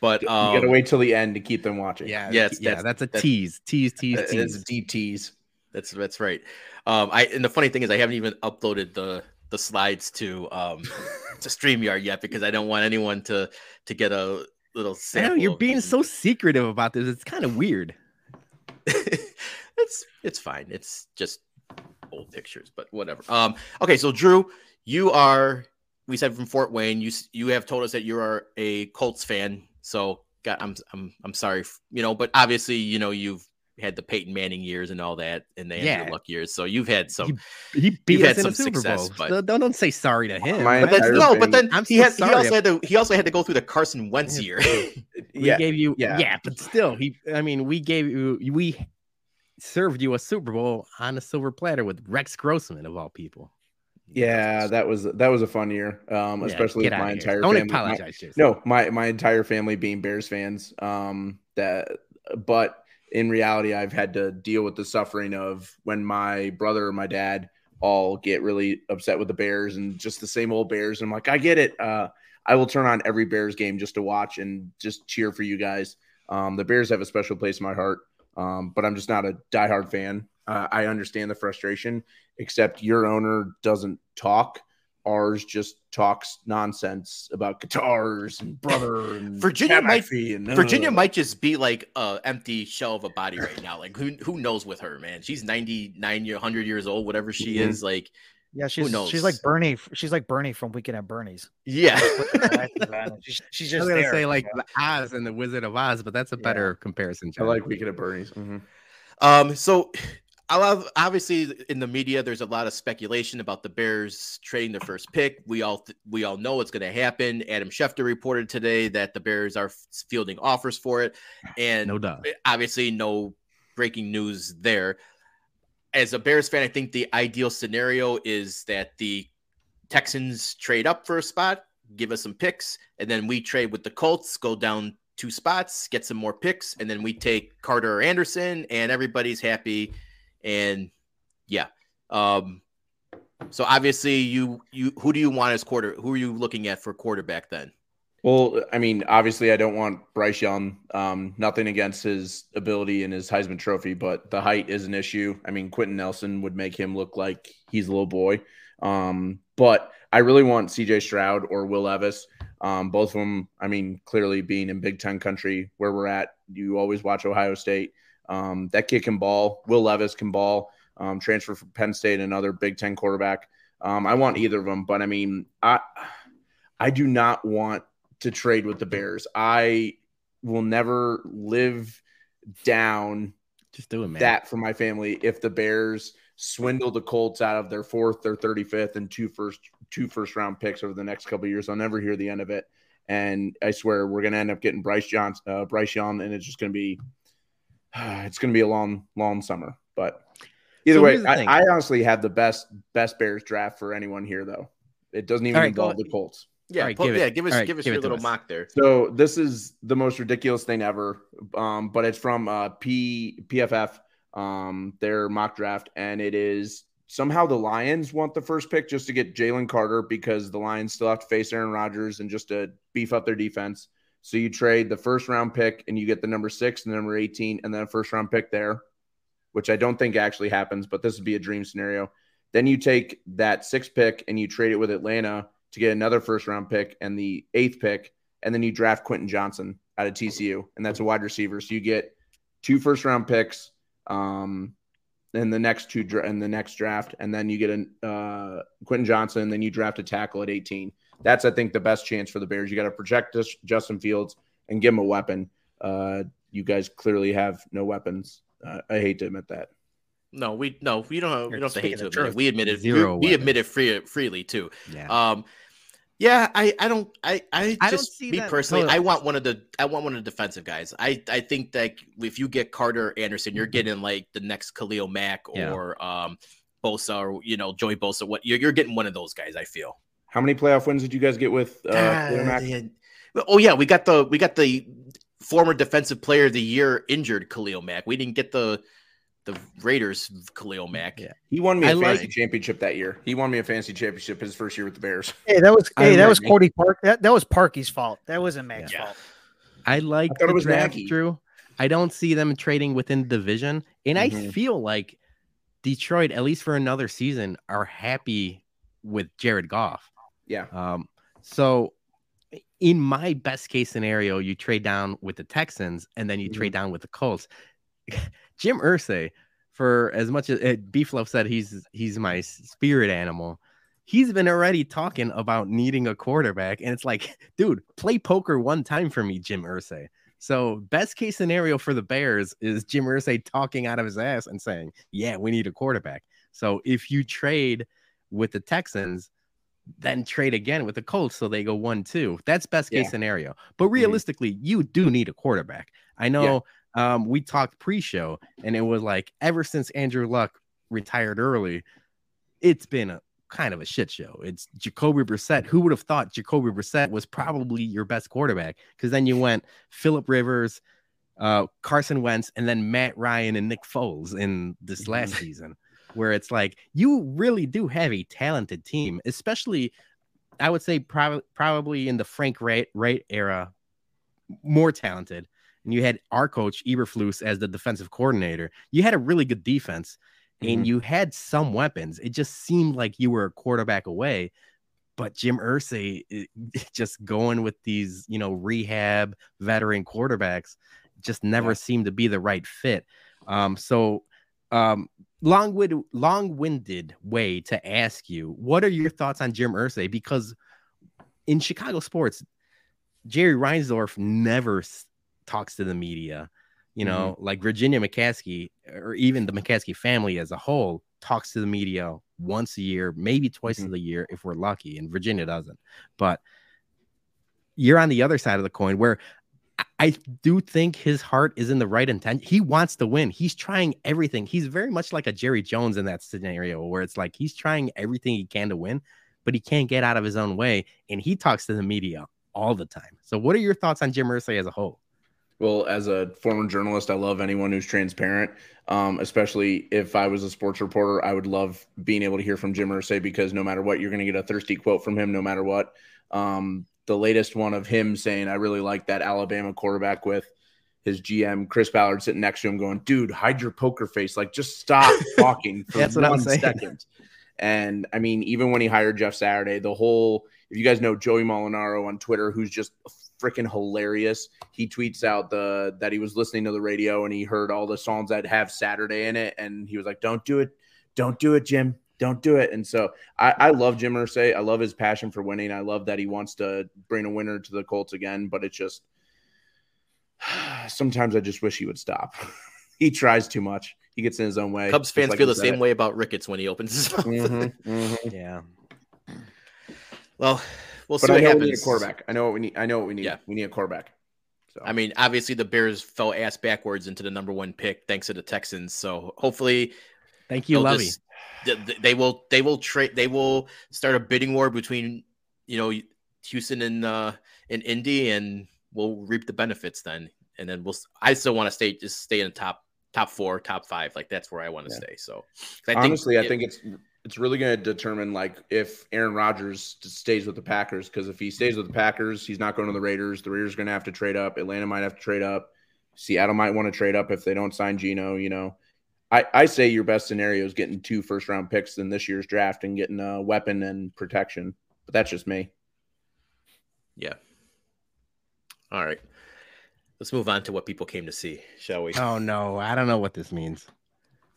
But um, you gotta wait till the end to keep them watching. Yeah, yeah, that's, yeah. That's a that's, tease, tease, tease, tease. It's a deep tease. That's that's right. Um, I and the funny thing is, I haven't even uploaded the the slides to um to Streamyard yet because I don't want anyone to to get a little. Sample know, you're being so secretive about this. It's kind of weird. it's it's fine. It's just old pictures, but whatever. Um. Okay, so Drew, you are. We said from Fort Wayne. You you have told us that you are a Colts fan. So God, I'm I'm I'm sorry, you know, but obviously, you know, you've had the Peyton Manning years and all that, and the Andrew yeah. Luck years. So you've had some. He, he beat us in some success, Bowl. but don't don't say sorry to him. But that's, no, but then he had he also had to he also had to go through the Carson Wentz year. we yeah. gave you yeah. yeah, but still, he. I mean, we gave you we served you a Super Bowl on a silver platter with Rex Grossman of all people. Yeah, that was that was a fun year, um, yeah, especially with my entire Don't family. Apologize, my, no, my my entire family being Bears fans. Um, that, but in reality, I've had to deal with the suffering of when my brother or my dad all get really upset with the Bears and just the same old Bears. And I'm like, I get it. Uh, I will turn on every Bears game just to watch and just cheer for you guys. Um, the Bears have a special place in my heart, um, but I'm just not a diehard fan. Uh, I understand the frustration, except your owner doesn't talk ours just talks nonsense about guitars and brother and Virginia might- McPhee and, Virginia uh, might just be like a empty shell of a body right now. Like who who knows with her, man? She's 99 year 100 years old, whatever she Mhm. is. Like, Yeah, she's knows? she's like Bernie. She's like Bernie from Weekend at Bernie's. yeah. she's, she's I just was gonna there. say like the Oz and the Wizard of Oz, but that's a Yeah. better comparison. I like Weekend at Bernie's. Mhm. Um, so I love obviously in the media there's a lot of speculation about the Bears trading their first pick. We all th- we all know it's going to happen. Adam Schefter reported today that the Bears are fielding offers for it, and no doubt. Eh, obviously no breaking news there. As a Bears fan, I think the ideal scenario is that the Texans trade up for a spot, give us some picks, and then we trade with the Colts, go down two spots, get some more picks, and then we take Carter Anderson, and everybody's happy. And yeah, um, so obviously you you who do you want as quarter? Who are you looking at for quarterback then? Well, I mean, obviously, I don't want Bryce Young. Um, nothing against his ability and his Heisman Trophy, but the height is an issue. I mean, Quenton Nelson would make him look like he's a little boy. Um, but I really want C.J. Stroud or Will Levis. Um, both of them. I mean, clearly being in Big Ten country where we're at, you always watch Ohio State. Um, that kid can ball. Will Levis can ball. Um, transfer from Penn State, another Big Ten quarterback. Um, I want either of them, but I mean, I I do not want to trade with the Bears. I will never live down Just do it, man. that for my family if the Bears swindle the Colts out of their fourth or 35th and two first two first round picks over the next couple of years. I'll never hear the end of it. And I swear we're gonna end up getting Bryce Johnson, uh, Bryce Young, and it's just gonna be it's gonna be a long, long summer. But either So way, I. I honestly have the best best Bears draft for anyone here though. It doesn't even All right, go involve ahead. the Colts. Yeah, All right, pull- give it- yeah, give us all right, give us give your little us. mock there. So this is the most ridiculous thing ever. Um, but it's from uh, P PFF, um, their mock draft, and it is somehow the Lions want the first pick just to get Jalen Carter because the Lions still have to face Aaron Rodgers and just to beef up their defense. So you trade the first round pick and you get the number six and the number 18 and then a first round pick there, which I don't think actually happens, but this would be a dream scenario. Then you take that sixth pick and you trade it with Atlanta to get another first round pick and the eighth pick and then you draft Quentin Johnson out of TCU, and that's a wide receiver. So you get two first round picks, um, in the next two in the next draft, and then you get a uh, Quentin Johnson, then you draft a tackle at 18. That's I think the best chance for the Bears. You got to project Justin Fields and give him a weapon. Uh, you guys clearly have no weapons. Uh, I hate to admit that. No, we no, we don't. Have, we don't have to hate to admit it. We admit it. Zero we, we weapons. admit it free, freely too. yeah. Um, yeah, I, I don't, I, I I don't just see me that- personally, hold I want one of the, I want one of the defensive guys. I, I think that if you get Carter Anderson, you're getting like the next Khalil Mack Yeah. or um, Bosa or you know Joey Bosa. What you're, you're getting one of those guys. I feel. How many playoff wins did you guys get with uh, Khalil Mack? yeah. Oh yeah, we got the we got the former defensive player of the year injured Khalil Mack. We didn't get the the Raiders Khalil Mack. Yeah. He won me a I like- championship that year. He won me a fantasy championship his first year with the Bears. Hey, that was I hey, that was me. Cody Parkey. That, that was Parkey's fault. That wasn't Mack's Yeah. fault. I like I thought it the was draft, Nagy. Drew. I don't see them trading within the division, and I Mhm. feel like Detroit, at least for another season, are happy with Jared Goff. Yeah. Um, so in my best case scenario, you trade down with the Texans and then you trade down with the Colts. Jim Irsay, for as much as uh, Beefloaf said he's he's my spirit animal, he's been already talking about needing a quarterback, and it's like, dude, play poker one time for me, Jim Irsay. So best case scenario for the Bears is Jim Irsay talking out of his ass and saying, "Yeah, we need a quarterback." So if you trade with the Texans, then trade again with the Colts so they go one two. That's best case Yeah. scenario. But realistically, you do need a quarterback. I know um, we talked pre-show, and it was like ever since Andrew Luck retired early, it's been a kind of a shit show. It's Jacoby Brissett. Who would have thought Jacoby Brissett was probably your best quarterback? Because then you went Philip Rivers, uh, Carson Wentz, and then Matt Ryan and Nick Foles in this last season, where it's like you really do have a talented team, especially I would say probably probably in the Frank Reich, Reich era, more talented. And you had our coach Eberflus as the defensive coordinator. You had a really good defense, and Mhm. you had some weapons. It just seemed like you were a quarterback away. but Jim Irsay just going with these, you know, rehab veteran quarterbacks just never yeah. seemed to be the right fit. Um, so um, long-winded, long-winded way to ask you, what are your thoughts on Jim Irsay? Because in Chicago sports, Jerry Reinsdorf never talks to the media. You know, mm-hmm. like Virginia McCaskey or even the McCaskey family as a whole talks to the media once a year, maybe twice mm-hmm. a year if we're lucky, and Virginia doesn't. But you're on the other side of the coin where I do think his heart is in the right intent. He wants to win. He's trying everything. He's very much like a Jerry Jones in that scenario where it's like he's trying everything he can to win, but he can't get out of his own way. And he talks to the media all the time. So, what are your thoughts on Jim Irsay as a whole? Well, as a former journalist, I love anyone who's transparent. Um, especially if I was a sports reporter, I would love being able to hear from Jim Irsay because no matter what, you're going to get a thirsty quote from him, no matter what. Um, the latest one of him saying, "I really like that Alabama quarterback with." His GM Chris Ballard sitting next to him, going, "Dude, hide your poker face! Like, just stop talking for That's one second. And I mean, even when he hired Jeff Saturday, the whole if you guys know Joey Molinaro on Twitter, who's just freaking hilarious. He tweets out the that he was listening to the radio and he heard all the songs that have Saturday in it, and he was like, "Don't do it, don't do it, Jim, don't do it." And so I, I love Jim Irsay. I love his passion for winning. I love that he wants to bring a winner to the Colts again. But it's just sometimes I just wish he would stop. he tries too much. He gets in his own way. Cubs fans like feel the same it. way about Ricketts when he opens his mouth. Mm-hmm, mm-hmm. Yeah. Well, we'll but see I what know happens. We need a quarterback. I know what we need. I know what we need. Yeah. We need a quarterback. So I mean, obviously the Bears fell ass backwards into the number one pick thanks to the Texans. So hopefully, thank you, Lovey. They will they will trade they will start a bidding war between you know Houston and uh and Indy and we'll reap the benefits then. And then we'll I still want to stay just stay in the top top four, top five. Like that's where I want to yeah. stay. So I honestly, think, I think it's it's really going to determine like if Aaron Rodgers stays with the Packers because if he stays with the Packers, he's not going to the Raiders. The Raiders are going to have to trade up. Atlanta might have to trade up. Seattle might want to trade up if they don't sign Geno. You know, I I say your best scenario is getting two first round picks in this year's draft and getting a weapon and protection. But that's just me. Yeah. All right. Let's move on to what people came to see, shall we? Oh no, I don't know what this means.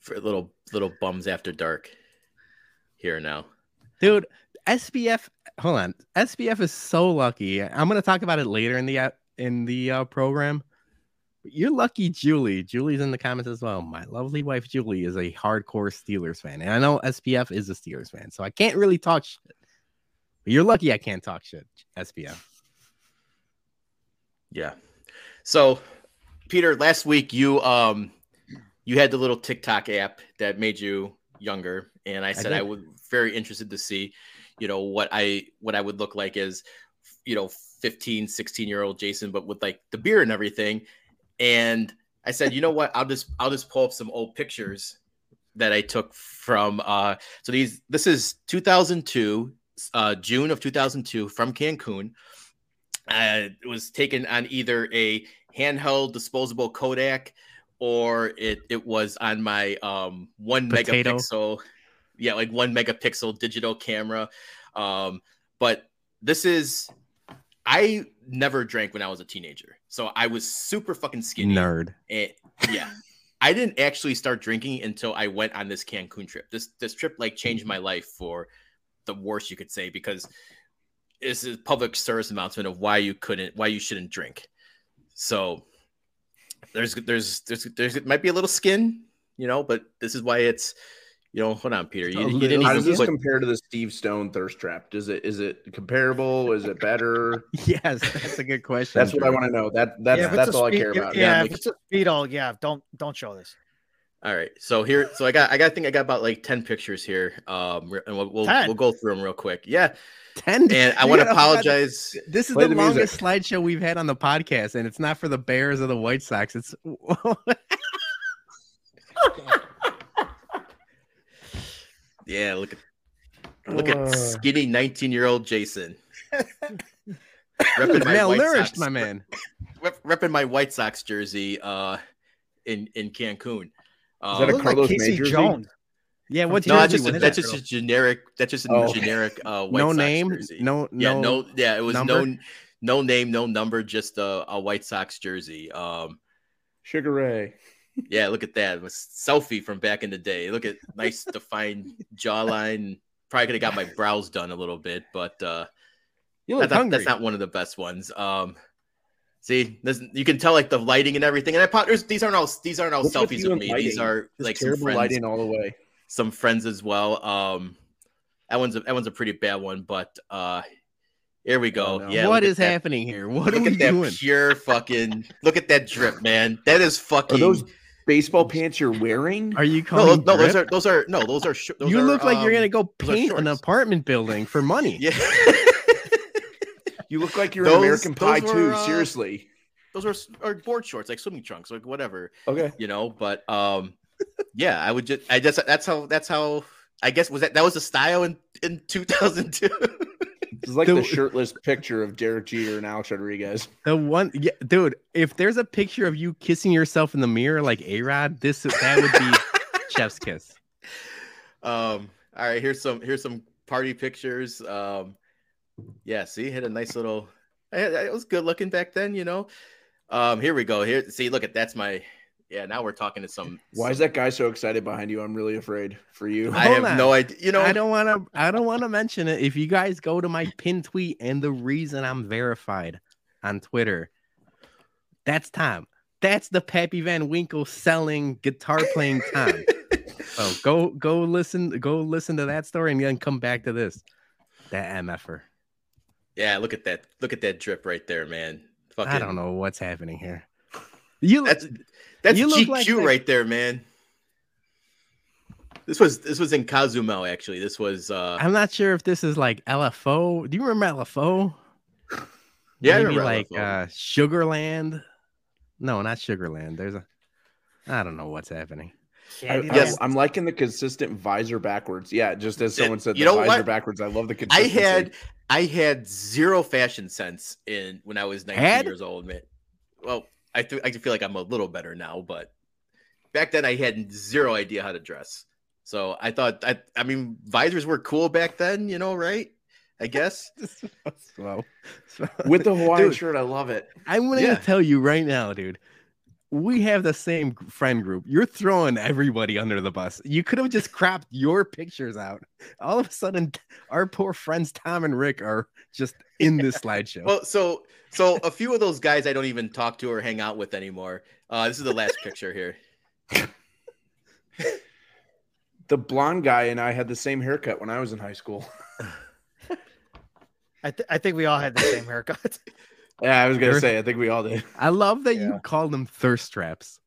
for little little bums after dark here now. Dude, SBF, hold on. SBF is so lucky. I'm going to talk about it later in the in the uh, program. You're lucky, Julie. Julie's in the comments as well. My lovely wife Julie is a hardcore Steelers fan, and I know SPF is a Steelers fan, so I can't really talk shit. But you're lucky I can't talk shit, SPF. Yeah. So, Peter, last week you um you had the little TikTok app that made you younger, and I said I, I was very interested to see, you know, what I what I would look like as, you know, 15, 16 year old Jason, but with like the beer and everything. And I said, you know what? I'll just I'll just pull up some old pictures that I took from uh so these this is 2002 uh June of 2002 from Cancun. Uh, it was taken on either a handheld disposable Kodak or it it was on my um one Potato. megapixel yeah like one megapixel digital camera um but this is i never drank when i was a teenager so i was super fucking skinny. Nerd. And, yeah. I didn't actually start drinking until i went on this cancun trip. This this trip like changed my life for the worst you could say because it's a public service announcement of why you couldn't why you shouldn't drink. So there's there's there's there's it might be a little skin, you know, but this is why it's you know, hold on, Peter. You, you didn't How does this put... compare to the Steve Stone thirst trap? Does it is it comparable? Is it better? yes, that's a good question. that's what I want to know. That that's yeah, that's all speed, I care about. Yeah, yeah if it's a speedo, yeah, don't don't show this. All right, so here, so I got, I got, I think I got about like ten pictures here, um, and we'll we'll, we'll go through them real quick. Yeah, ten. And I want to apologize. This is the, the longest slideshow we've had on the podcast, and it's not for the Bears or the White Sox. It's. yeah, look at look at skinny nineteen year old Jason. repping my malnourished, my man. Repping my White Sox jersey, uh, in in Cancun. Is that a Carlos like Casey May jersey? Jones. Yeah, what No, that's just a, that's that? just a generic. That's just a Oh. generic. Uh, White no Sox name, jersey. no, yeah, no, no, yeah. It was number? no, no name, no number, just a, a White Sox jersey. Um, Sugar Ray. Yeah, look at that. It was selfie from back in the day. Look at nice defined jawline. Probably could have got my brows done a little bit, but uh, You that- look that- hungry. that's not one of the best ones. Um, see, this, you can tell like the lighting and everything. And I po- there's, these aren't all these aren't all What's selfies of me. These are like some terrible friends, lighting all the way. some friends as well. Um, that one's a, that one's a pretty bad one, but uh, here we go. Oh. Yeah, what that- happening here? What are Look we at that doing? pure fucking. Look at that drip, man. That is Are fucking. those baseball pants you're wearing? Are you no, calling? those, no, those are those are no, those are. sh- Those you are, look like you're um, gonna go paint an apartment building for money. Yeah. You look like you're Those- in American Pie those too. uh, Seriously. those are, s- are board shorts, like swimming trunks, like whatever. Okay. you know but um yeah i would just i just that's how that's how i guess was that that was the style in in 2002 It's like The- the shirtless picture of Derek Jeter and Alex Rodriguez. The one, yeah, dude. If there's a picture of you kissing yourself in the mirror like A Rod, this that would be Chef's kiss. um all right here's some here's some party pictures um yeah see had a nice little it was good looking back then you know um here we go here see look at that's my yeah now we're talking to some Why is that guy so excited behind you? I'm really afraid for you. i have on. no idea you know I don't want to. I don't want to mention it. If you guys go to my pin tweet and the reason I'm verified on Twitter, that's Tom. That's the Pappy Van Winkle selling guitar playing Tom. so go go listen go listen to that story and then come back to this. That mf'er. yeah look at that look at that drip right there man Fucking, I don't know what's happening here. You That's that's You look GQ like that- right there, man. This was this was in Cozumel actually. This was uh I'm not sure if this is like LFO. Do you remember LFO? yeah, I Maybe remember like LFO. uh Sugarland. No, not Sugarland. There's a I don't know what's happening. I, Yes. am liking the consistent visor backwards. Yeah, just as someone said, you the know visor what? backwards. I love the I had I had zero fashion sense in when I was 19 Had? years old, man. Well, I th- I feel like I'm a little better now, but back then I had zero idea how to dress. So I thought I I mean visors were cool back then, you know, right? I guess. Slow. with the Hawaiian Dude. shirt. I love it. I'm gonna Yeah. tell you right now, dude. We have the same friend group. You're throwing everybody under the bus. You could have just cropped your pictures out. All of a sudden, our poor friends Tom and Rick are just in this slideshow. Well, so so a few of those guys I don't even talk to or hang out with anymore. Uh, this is the last picture here. The blonde guy and I had the same haircut when I was in high school. I, th- I think we all had the same haircut. Yeah, I was gonna say. I think we all did. I love that you Yeah. call them thirst traps.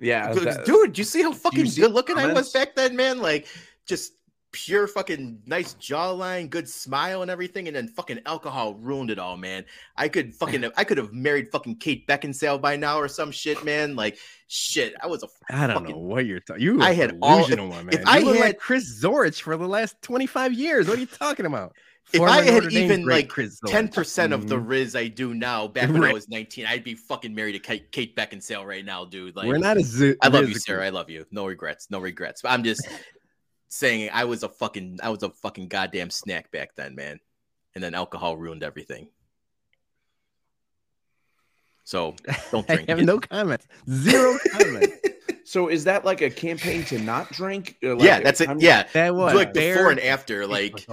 Yeah, Dude, that- Dude, you see how fucking see good looking I was back then, man? Like just pure fucking nice jawline, good smile and everything, and then fucking alcohol ruined it all, man. I could fucking I could have married fucking Kate Beckinsale by now or some shit, man. Like shit, I was a I don't know what you're talking. You I I had all- delusional, my man. if I you look had- like Chris Zorich for the last 25 years. What are you talking about? If Former I had Notre even, like, Chris ten percent of the Mhm. riz I do now. Back when I was nineteen, I'd be fucking married to Kate, Kate Beckinsale right now, dude. Like We're not a zoo. I love you, Sarah. I love you. No regrets. No regrets. But I'm just saying I was a fucking I was a fucking goddamn snack back then, man. And then alcohol ruined everything. So don't I drink. have it. no comments. Zero comments. so is that like a campaign to not drink? Like yeah, that's it. I'm- Yeah. That was like Bear- before and after, like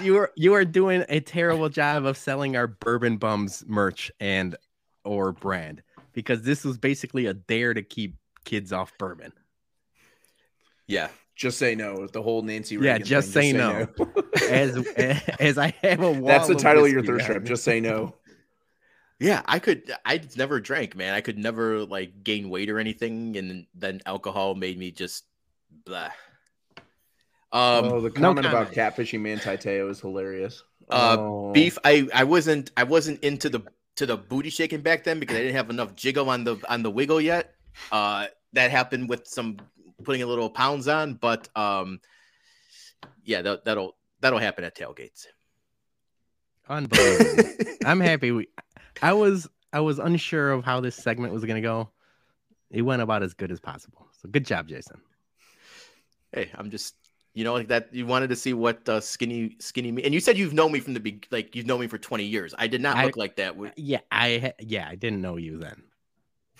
you are you are doing a terrible job of selling our bourbon bums merch and or brand because this was basically a dare to keep kids off bourbon. yeah. Just say no. The whole Nancy. Reagan. Yeah, Reagan just thing, say no. As as I have a wall That's the title of your third thirst trap. behind me. Just say no. Yeah, I could I never drank, man. I could never like gain weight or anything, and then alcohol made me just blah. Um oh, the no comment about comment. catfishing Manti Teo is hilarious. Uh, Oh. beef i i wasn't i wasn't into the to the booty shaking back then because i didn't have enough jiggle on the on the wiggle yet uh that happened with some putting a little pounds on but um yeah that, that'll that'll happen at tailgates Unbelievable. I'm happy. We, I was I was unsure of how this segment was gonna go. It went about as good as possible. So good job, Jason. hey i'm just You know, like that. You wanted to see what uh, skinny, skinny me. And you said you've known me from the big, like you've known me for twenty years. I did not I- look like that. Yeah, I yeah, I didn't know you then.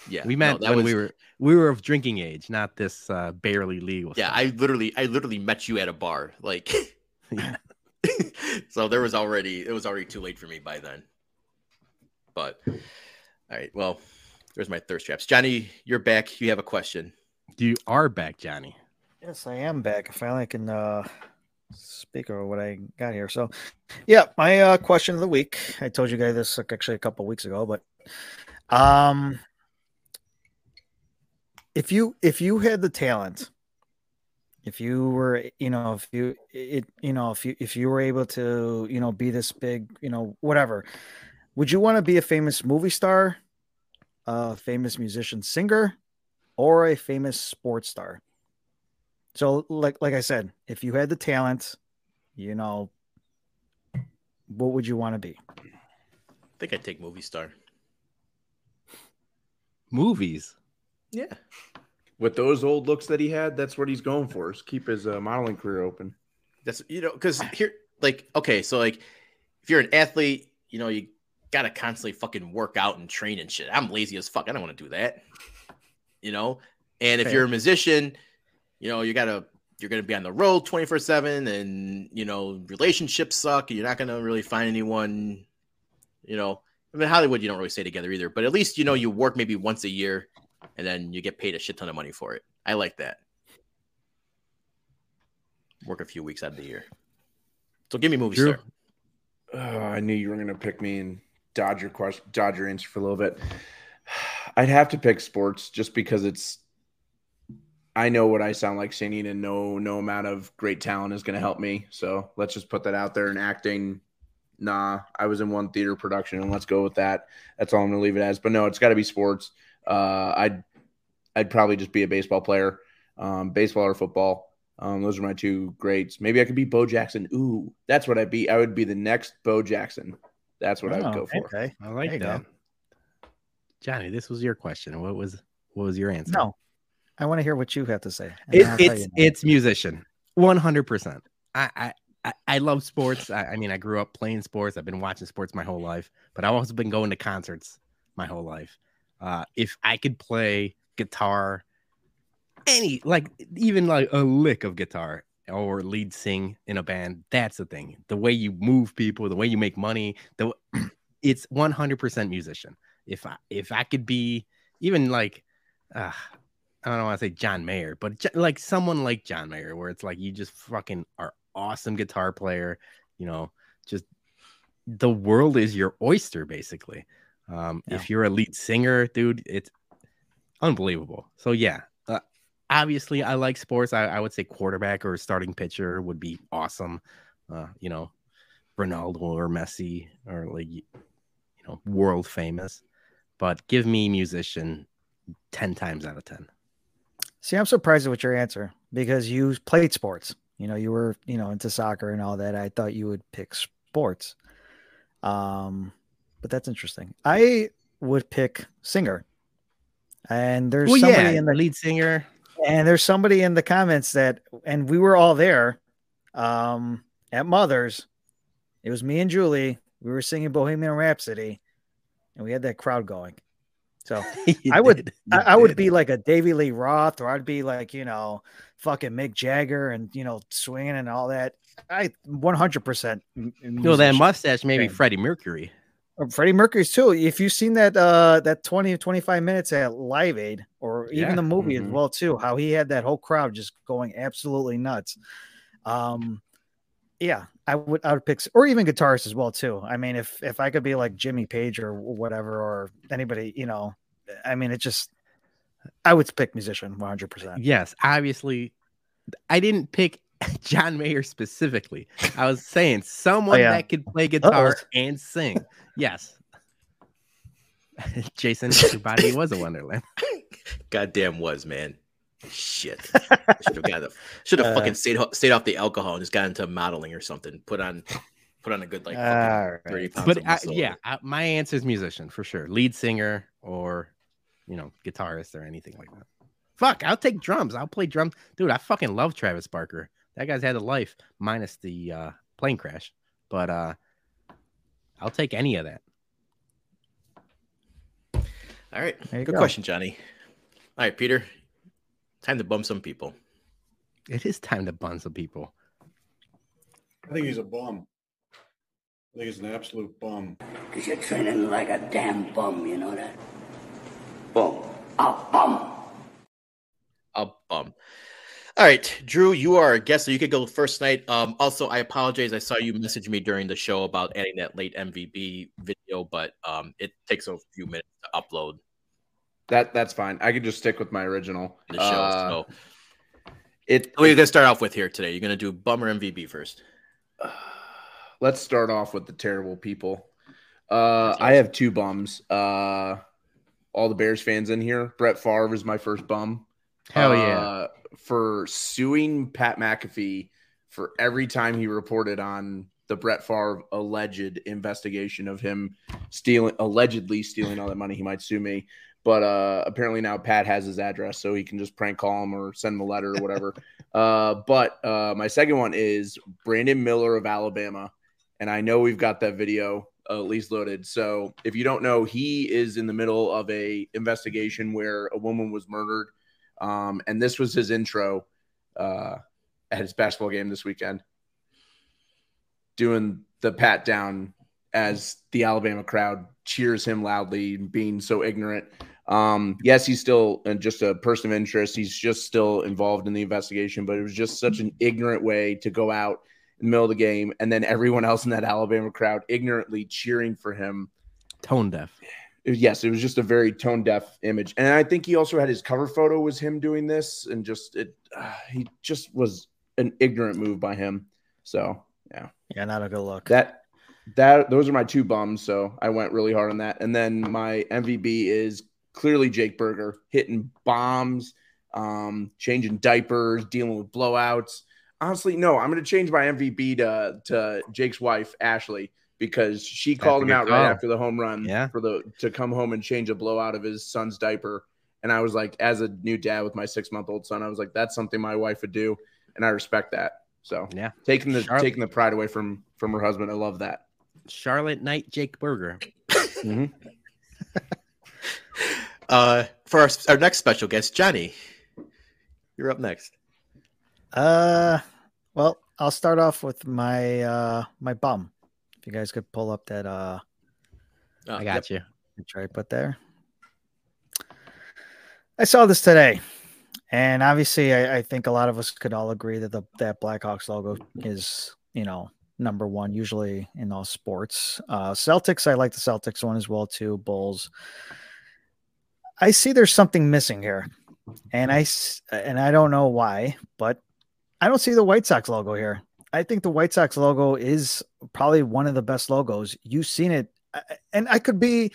Yeah, we no, met that when was- we were we were of drinking age, not this uh, barely legal. Yeah, stuff. I literally, I literally met you at a bar. Like, Yeah. so there was already, it was already too late for me by then. But all right, well, there's my thirst traps. Johnny, you're back. You have a question. you are back, Johnny. Yes, I am back. I finally can uh speak over what I got here. So, yeah, my uh question of the week. I told you guys this like, actually a couple weeks ago, but um if you if you had the talent, if you were, you know, if you it you know, if you if you were able to, you know, be this big, you know, whatever, would you want to be a famous movie star, a famous musician singer, or a famous sports star? So like like I said, if you had the talent, you know, what would you want to be? I think I'd take movie star. Movies. Yeah. With those old looks that he had, that's what he's going for. Is keep his uh, modeling career open. That's you know, because here, like, okay, so like, if you're an athlete, you know, you gotta constantly fucking work out and train and shit. I'm lazy as fuck. I don't want to do that. You know, and if Fair. you're a musician, you know, you gotta you're gonna be on the road 24 seven, and you know, relationships suck. And you're not gonna really find anyone. You know, I mean, Hollywood, you don't really stay together either. But at least you know you work maybe once a year, and then you get paid a shit ton of money for it. I like that. Work a few weeks out of the year. So give me movie Drew? star. Oh, uh, I knew you were going to pick me and dodge your question, dodge your answer for a little bit. I'd have to pick sports just because it's. I know what I sound like singing, and no no amount of great talent is going to help me. So let's just put that out there. And acting, nah, I was in one theater production, and let's go with that. That's all I'm going to leave it as. But no, it's got to be sports. Uh, I'd I'd probably just be a baseball player, um, baseball or football. Um, those are my two greats. Maybe I could be Bo Jackson. Ooh, that's what I'd be. I would be the next Bo Jackson. That's what I would Oh, go for. Okay. I like There go. that. Johnny, this was your question. What was what was your answer? No, I want to hear what you have to say. It, it's it's musician, one hundred percent. I I I- I love sports. I, I mean, I grew up playing sports. I've been watching sports my whole life, but I've also been going to concerts my whole life. Uh, if I could play guitar, any like even like a lick of guitar or lead sing in a band, that's the thing. The way you move people, the way you make money, the it's one hundred percent musician. If I if I could be even like. Uh, I don't know want to say John Mayer, but like someone like John Mayer, where it's like you just fucking are awesome guitar player, you know, just the world is your oyster, basically. Um, Yeah. If you're a lead singer, dude, it's unbelievable. So yeah, uh, obviously I like sports. I, I would say quarterback or starting pitcher would be awesome. Uh, you know, Ronaldo or Messi or like you know world famous. But give me musician ten times out of ten. See, I'm surprised with your answer because you played sports. You know, you were, you know, into soccer and all that. I thought you would pick sports. Um, but that's interesting. I would pick singer. And there's Well, somebody yeah, in the lead singer. and there's somebody in the comments that and we were all there um at mother's it was me and julie we were singing bohemian rhapsody and we had that crowd going so I would- I, I would be like a davy lee roth or i'd be like you know fucking mick jagger and you know swinging and all that i 100% m- No, that mustache, maybe. Freddie Mercury. Or Freddie Mercury's too. If you've seen that uh that 20 25 minutes at Live Aid or even Yeah. the movie as Mhm. well too, how he had that whole crowd just going absolutely nuts. Um yeah, I would I would pick or even guitarists as well too. I mean if if I could be like Jimmy Page or whatever or anybody, you know, I mean it just I would pick musician 100%. Yes, obviously, I didn't pick John Mayer specifically. I was saying someone Oh, yeah. that could play guitar Uh-oh. and sing. Yes. Jason, your body was a wonderland. Goddamn was man. Shit. should have got should have Uh, fucking stayed stayed off the alcohol and just got into modeling or something. Put on put on a good like fucking All right. 30 pounds But I, yeah, I, my answer is musician for sure. Lead singer or, you know, guitarist or anything like that. Fuck, I'll take drums. I'll play drums. Dude, I fucking love Travis Barker. That guy's had a life minus the uh, plane crash. But uh, I'll take any of that. All right. Good go. question, Johnny. All right, Peter. Time to bum some people. It is time to bun some people. I think he's a bum. I think he's an absolute bum. Because you're training like a damn bum, you know that? Bum. A bum. A bum. All right, Drew, you are a guest, so you could go first tonight. Um, also, I apologize. I saw you message me during the show about adding that late MVB video, but um, it takes a few minutes to upload That that's fine. I could just stick with my original. the show. Uh, so, it what are you gonna start off with here today? You're gonna do bummer or MVB first. let's start off with the terrible people. Uh, I have two bums. Uh, all the Bears fans in here. Brett Favre is my first bum. Hell yeah. Uh, for suing Pat McAfee for every time he reported on the Brett Favre alleged investigation of him stealing, allegedly stealing all that money. He might sue me. But uh, apparently now Pat has his address, so he can just prank call him or send him a letter or whatever. uh, but uh, my second one is Brandon Miller of Alabama, and I know we've got that video uh, at least loaded. So if you don't know, he is in the middle of a investigation where a woman was murdered, um, and this was his intro uh, at his basketball game this weekend, doing the pat down as the Alabama crowd cheers him loudly, being so ignorant. Um, yes, he's still uh, just a person of interest. He's just still involved in the investigation, but it was just such an ignorant way to go out in the middle of the game, and then everyone else in that Alabama crowd ignorantly cheering for him. Tone deaf. Yes, it was just a very tone deaf image, and I think he also had his cover photo was him doing this, and just it, uh, he just was an ignorant move by him. So yeah, Yeah, not a good look. that that those are my two bums. So I went really hard on that, and then my MVP is clearly Jake Burger hitting bombs, um, changing diapers, dealing with blowouts. Honestly, no, I'm going to change my MVP to to Jake's wife Ashley because she That's called him good out right call. after the home run Yeah. for the to come home and change a blowout of his son's diaper. And I was like, as a new dad with my six month old son, I was like, that's something my wife would do, and I respect that. So Yeah. taking the Sharp. taking the pride away from from her husband, I love that. Charlotte Knight, Jake Burger. Mhm. Uh, for our, our next special guest, Johnny, you're up next. Uh, well, I'll start off with my uh my bum. If you guys could pull up that uh Uh, I got you. try to put there. I saw this today, and obviously, I, I think a lot of us could all agree that the that Blackhawks logo is, you know, number one usually in all sports. Uh, Celtics, I like the Celtics one as well too. Bulls. I see there's something missing here, and I and I don't know why, but I don't see the White Sox logo here. I think the White Sox logo is probably one of the best logos. You've seen it, and I could be,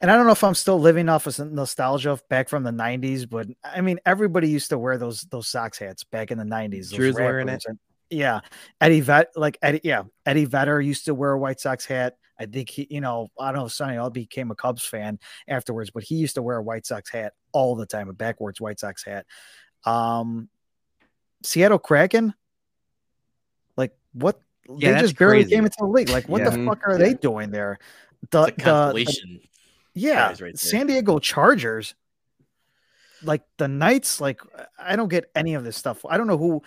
and I don't know if I'm still living off of nostalgia back from the '90s, but I mean, everybody used to wear those those Sox hats back in the '90s. Drew's wearing rappers and- yeah, Eddie Vet, like Eddie, yeah, Eddie Vetter used to wear a White Sox hat. I think he, you know, I don't know if Sonny all became a Cubs fan afterwards, but he used to wear a White Sox hat all the time, a backwards White Sox hat. Um, Seattle Kraken, like what? Yeah, they just barely crazy. came into the league. Like, what Yeah. the fuck are they doing there? The, It's a the- the- yeah, right there. San Diego Chargers, like the Knights, like I don't get any of this stuff. I don't know who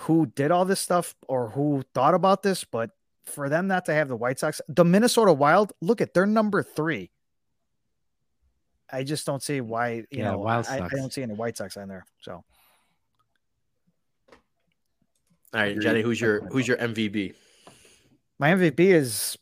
who did all this stuff or who thought about this, but for them not to have the White Sox, the Minnesota Wild, look at they're number three. I just don't see why you Yeah, know Wild I, I don't see any White Sox on there. So All right, Johnny, who's your who's your MVP? my MVP is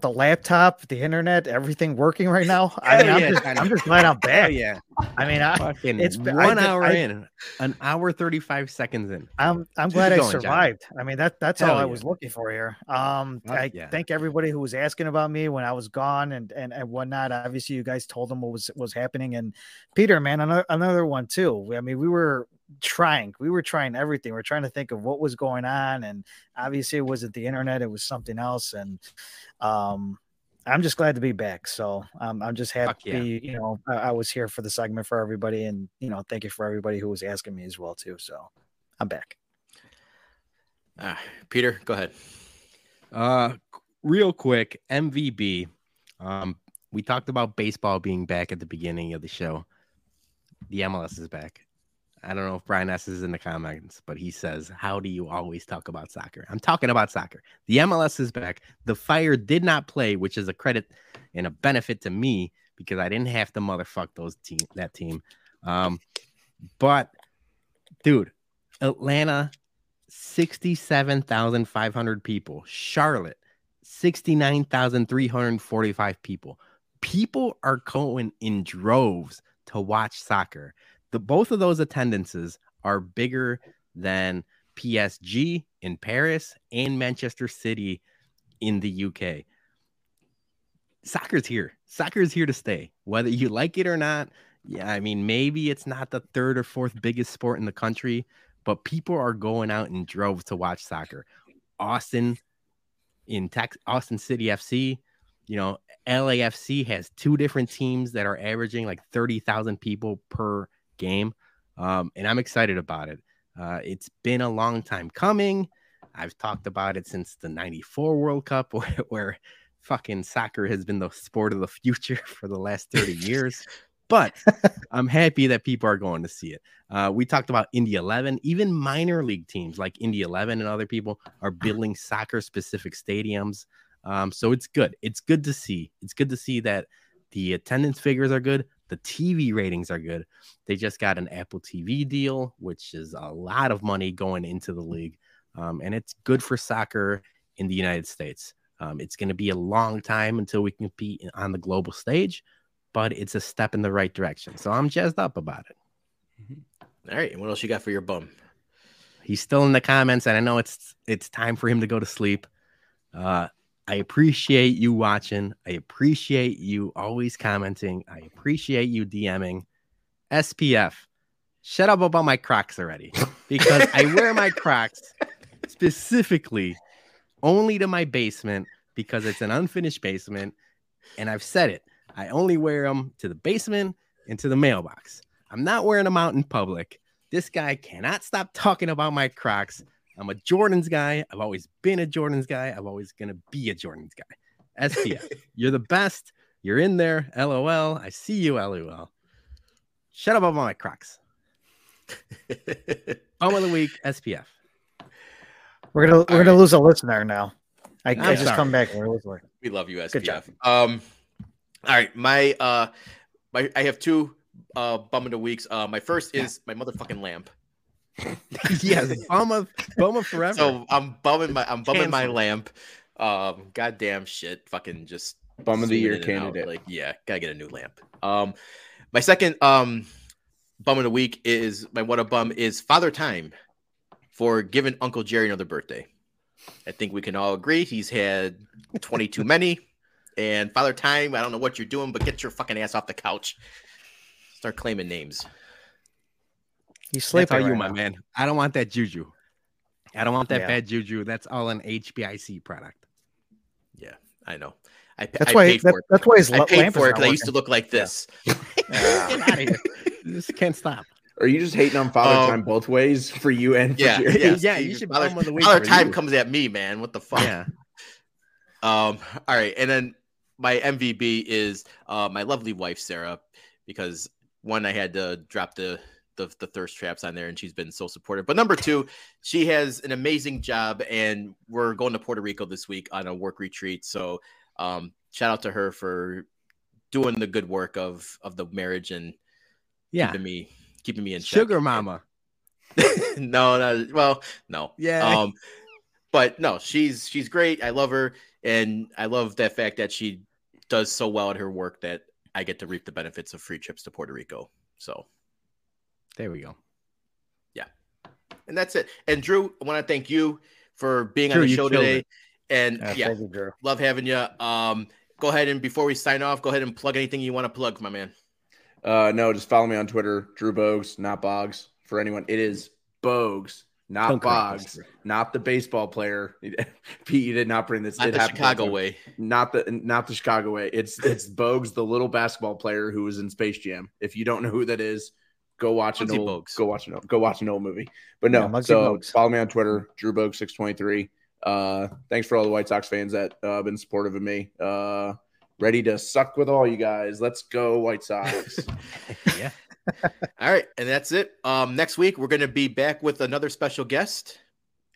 the laptop, the internet, everything working right now. I mean, Hell I'm, just, I'm just glad I'm Oh back. yeah. I mean, I, Fucking It's been- one I- hour I- in, an hour thirty five seconds in. I'm I'm Keep glad it I going, Johnny. survived. I mean that that's Hell all I was looking for here. Um, Fuck I yeah. thank everybody who was asking about me when I was gone and and and whatnot. Obviously, you guys told them what was was happening. And Peter, man, another another one too. I mean, we were trying, we were trying everything. We are trying to think of what was going on, and obviously, it wasn't the internet; it was something else. And um, I'm just glad to be back. So um, I'm just Fuck happy. You know, I, I was here for the segment for everybody, and you know, thank you for everybody who was asking me as well too. So I'm back. Ah, Peter, go ahead. Uh, real quick, MVB. Um, we talked about baseball being back at the beginning of the show. The MLS is back. I don't know if Brian S is in the comments, but he says, How do you always talk about soccer? I'm talking about soccer. The MLS is back. The Fire did not play, which is a credit and a benefit to me because I didn't have to motherfuck those team that team. Um, but dude, Atlanta, 67,500 people. Charlotte, 69,345 people. People are going in droves to watch soccer the both of those attendances are bigger than PSG in Paris and Manchester City in the UK. Soccer's here. Soccer is here to stay, whether you like it or not. Yeah, I mean, maybe it's not the third or fourth biggest sport in the country, but people are going out in droves to watch soccer. Austin in Tex- Austin City FC, you know, LAFC has two different teams that are averaging like 30,000 people per game. Um, and I'm excited about it. Uh, it's been a long time coming. I've talked about it since the 94 World Cup, where, where fucking soccer has been the sport of the future for the last 30 years. But I'm happy that people are going to see it. Uh, we talked about Indy 11, even minor league teams like Indy 11 and other people are building soccer specific stadiums. Um, so it's good. It's good to see. It's good to see that the attendance figures are good. The TV ratings are good. They just got an Apple TV deal, which is a lot of money going into the league. Um, and it's good for soccer in the United States. Um, it's going to be a long time until we can compete on the global stage, but it's a step in the right direction. So I'm jazzed up about it. Mm-hmm. All right. And what else you got for your bum? He's still in the comments, and I know it's it's time for him to go to sleep. Uh, I appreciate you watching. I appreciate you always commenting. I appreciate you DMing. SPF, shut up about my Crocs already because I wear my Crocs specifically only to my basement because it's an unfinished basement. And I've said it. I only wear them to the basement and to the mailbox. I'm not wearing them out in public. This guy cannot stop talking about my Crocs. I'm a Jordans guy. I've always been a Jordans guy. I'm always gonna be a Jordans guy. SPF, you're the best. You're in there. LOL. I see you. LOL. Shut up about my Crocs. Bum of the week. SPF. We're gonna we're gonna lose a listener now. I, I just sorry. come back. We love you, SPF. Um, all right, my uh, my I have two uh bum of the weeks. Uh, my first is my motherfucking lamp. yes, bum of bum of forever. So I'm bumming my I'm bumming my lamp. Um, goddamn shit, fucking just bum of the year candidate. Like, yeah, gotta get a new lamp. Um, my second um bum of the week is my what a bum is Father Time for giving Uncle Jerry another birthday. I think we can all agree he's had 20 too many. And Father Time, I don't know what you're doing, but get your fucking ass off the couch. Start claiming names. He's sleeping. That's you, my man. I don't want that juju. I don't want that yeah. bad juju. That's all an HBIC product. Yeah, I know. I, that's I why. That, that's why his I paid for it because I used to look like this. Yeah. Get out of here. This can't stop. Are you just hating on Father um, Time both ways for you and for yeah, yeah, yeah? You should Father, the week Father Time you. comes at me, man. What the fuck? Yeah. Um. All right, and then my MVB is uh my lovely wife Sarah because one I had to drop the the, the thirst traps on there and she's been so supportive. But number two she has an amazing job and we're going to puerto rico this week on a work retreat. So um, shout out to her for doing the good work of of the marriage and yeah. keeping me keeping me in sugar mama. No no well no. Yeah. Um but no she's she's great. I love her and i love that fact that she does so well at her work that i get to reap the benefits of free trips to puerto rico. So there we go. Yeah. And that's it. And Drew, I want to thank you for being Drew, on the show today. It. And yeah, yeah you, love having you. Um, go ahead and before we sign off, go ahead and plug anything you want to plug, my man. Uh, no, just follow me on Twitter, Drew Bogues, not Boggs. For anyone, it is Bogues, not Don't Boggs, not the baseball player. Pete, you did not bring this. Not it the Chicago way. Not the not the Chicago way. It's it's Bogues, the little basketball player who was in Space Jam. If you don't know who that is, go watch an old Bogues. go watch an old, go watch an old movie. But no, Yeah, so Bogues. follow me on Twitter, Drew Bogue six twenty three. Uh, thanks for all the White Sox fans that uh, have been supportive of me. Uh, ready to suck with all you guys. Let's go White Sox. yeah. All right, and that's it. Um, next week we're gonna be back with another special guest,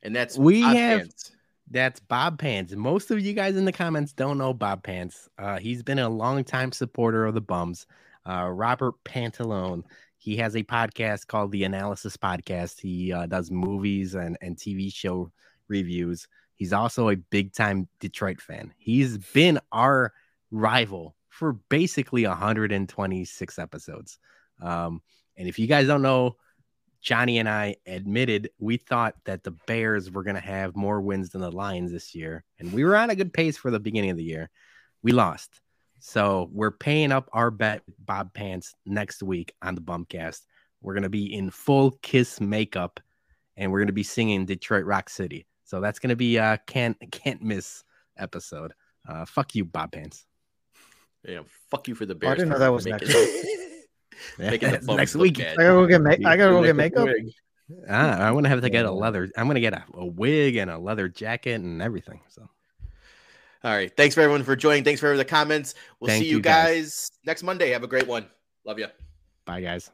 and that's We Bob have- Pants. That's Bob Pants. Most of you guys in the comments don't know Bob Pants. Uh, he's been a longtime supporter of the Bums. Uh, Robert Pantalone. He has a podcast called the Analysis Podcast. He uh, does movies and, and TV show reviews. He's also a big time Detroit fan. He's been our rival for basically 126 episodes. Um, and if you guys don't know, Johnny and I admitted we thought that the Bears were going to have more wins than the Lions this year. And we were on a good pace for the beginning of the year. We lost. So we're paying up our bet, Bob Pants, next week on the BumCast. We're going to be in full Kiss makeup and we're going to be singing Detroit Rock City. So that's going to be a can't, can't miss episode. Uh, fuck you, Bob Pants. Yeah, fuck you for the Oh, I didn't know that was next making the next week. I gotta go get make. I gotta go get makeup. Wig. Ah, I want to have to get a leather. I'm going to get a, a wig and a leather jacket and everything. So All right, thanks for everyone for joining. Thanks for the comments. We'll Thank see you guys. guys next Monday. Have a great one. Love you. bye, guys.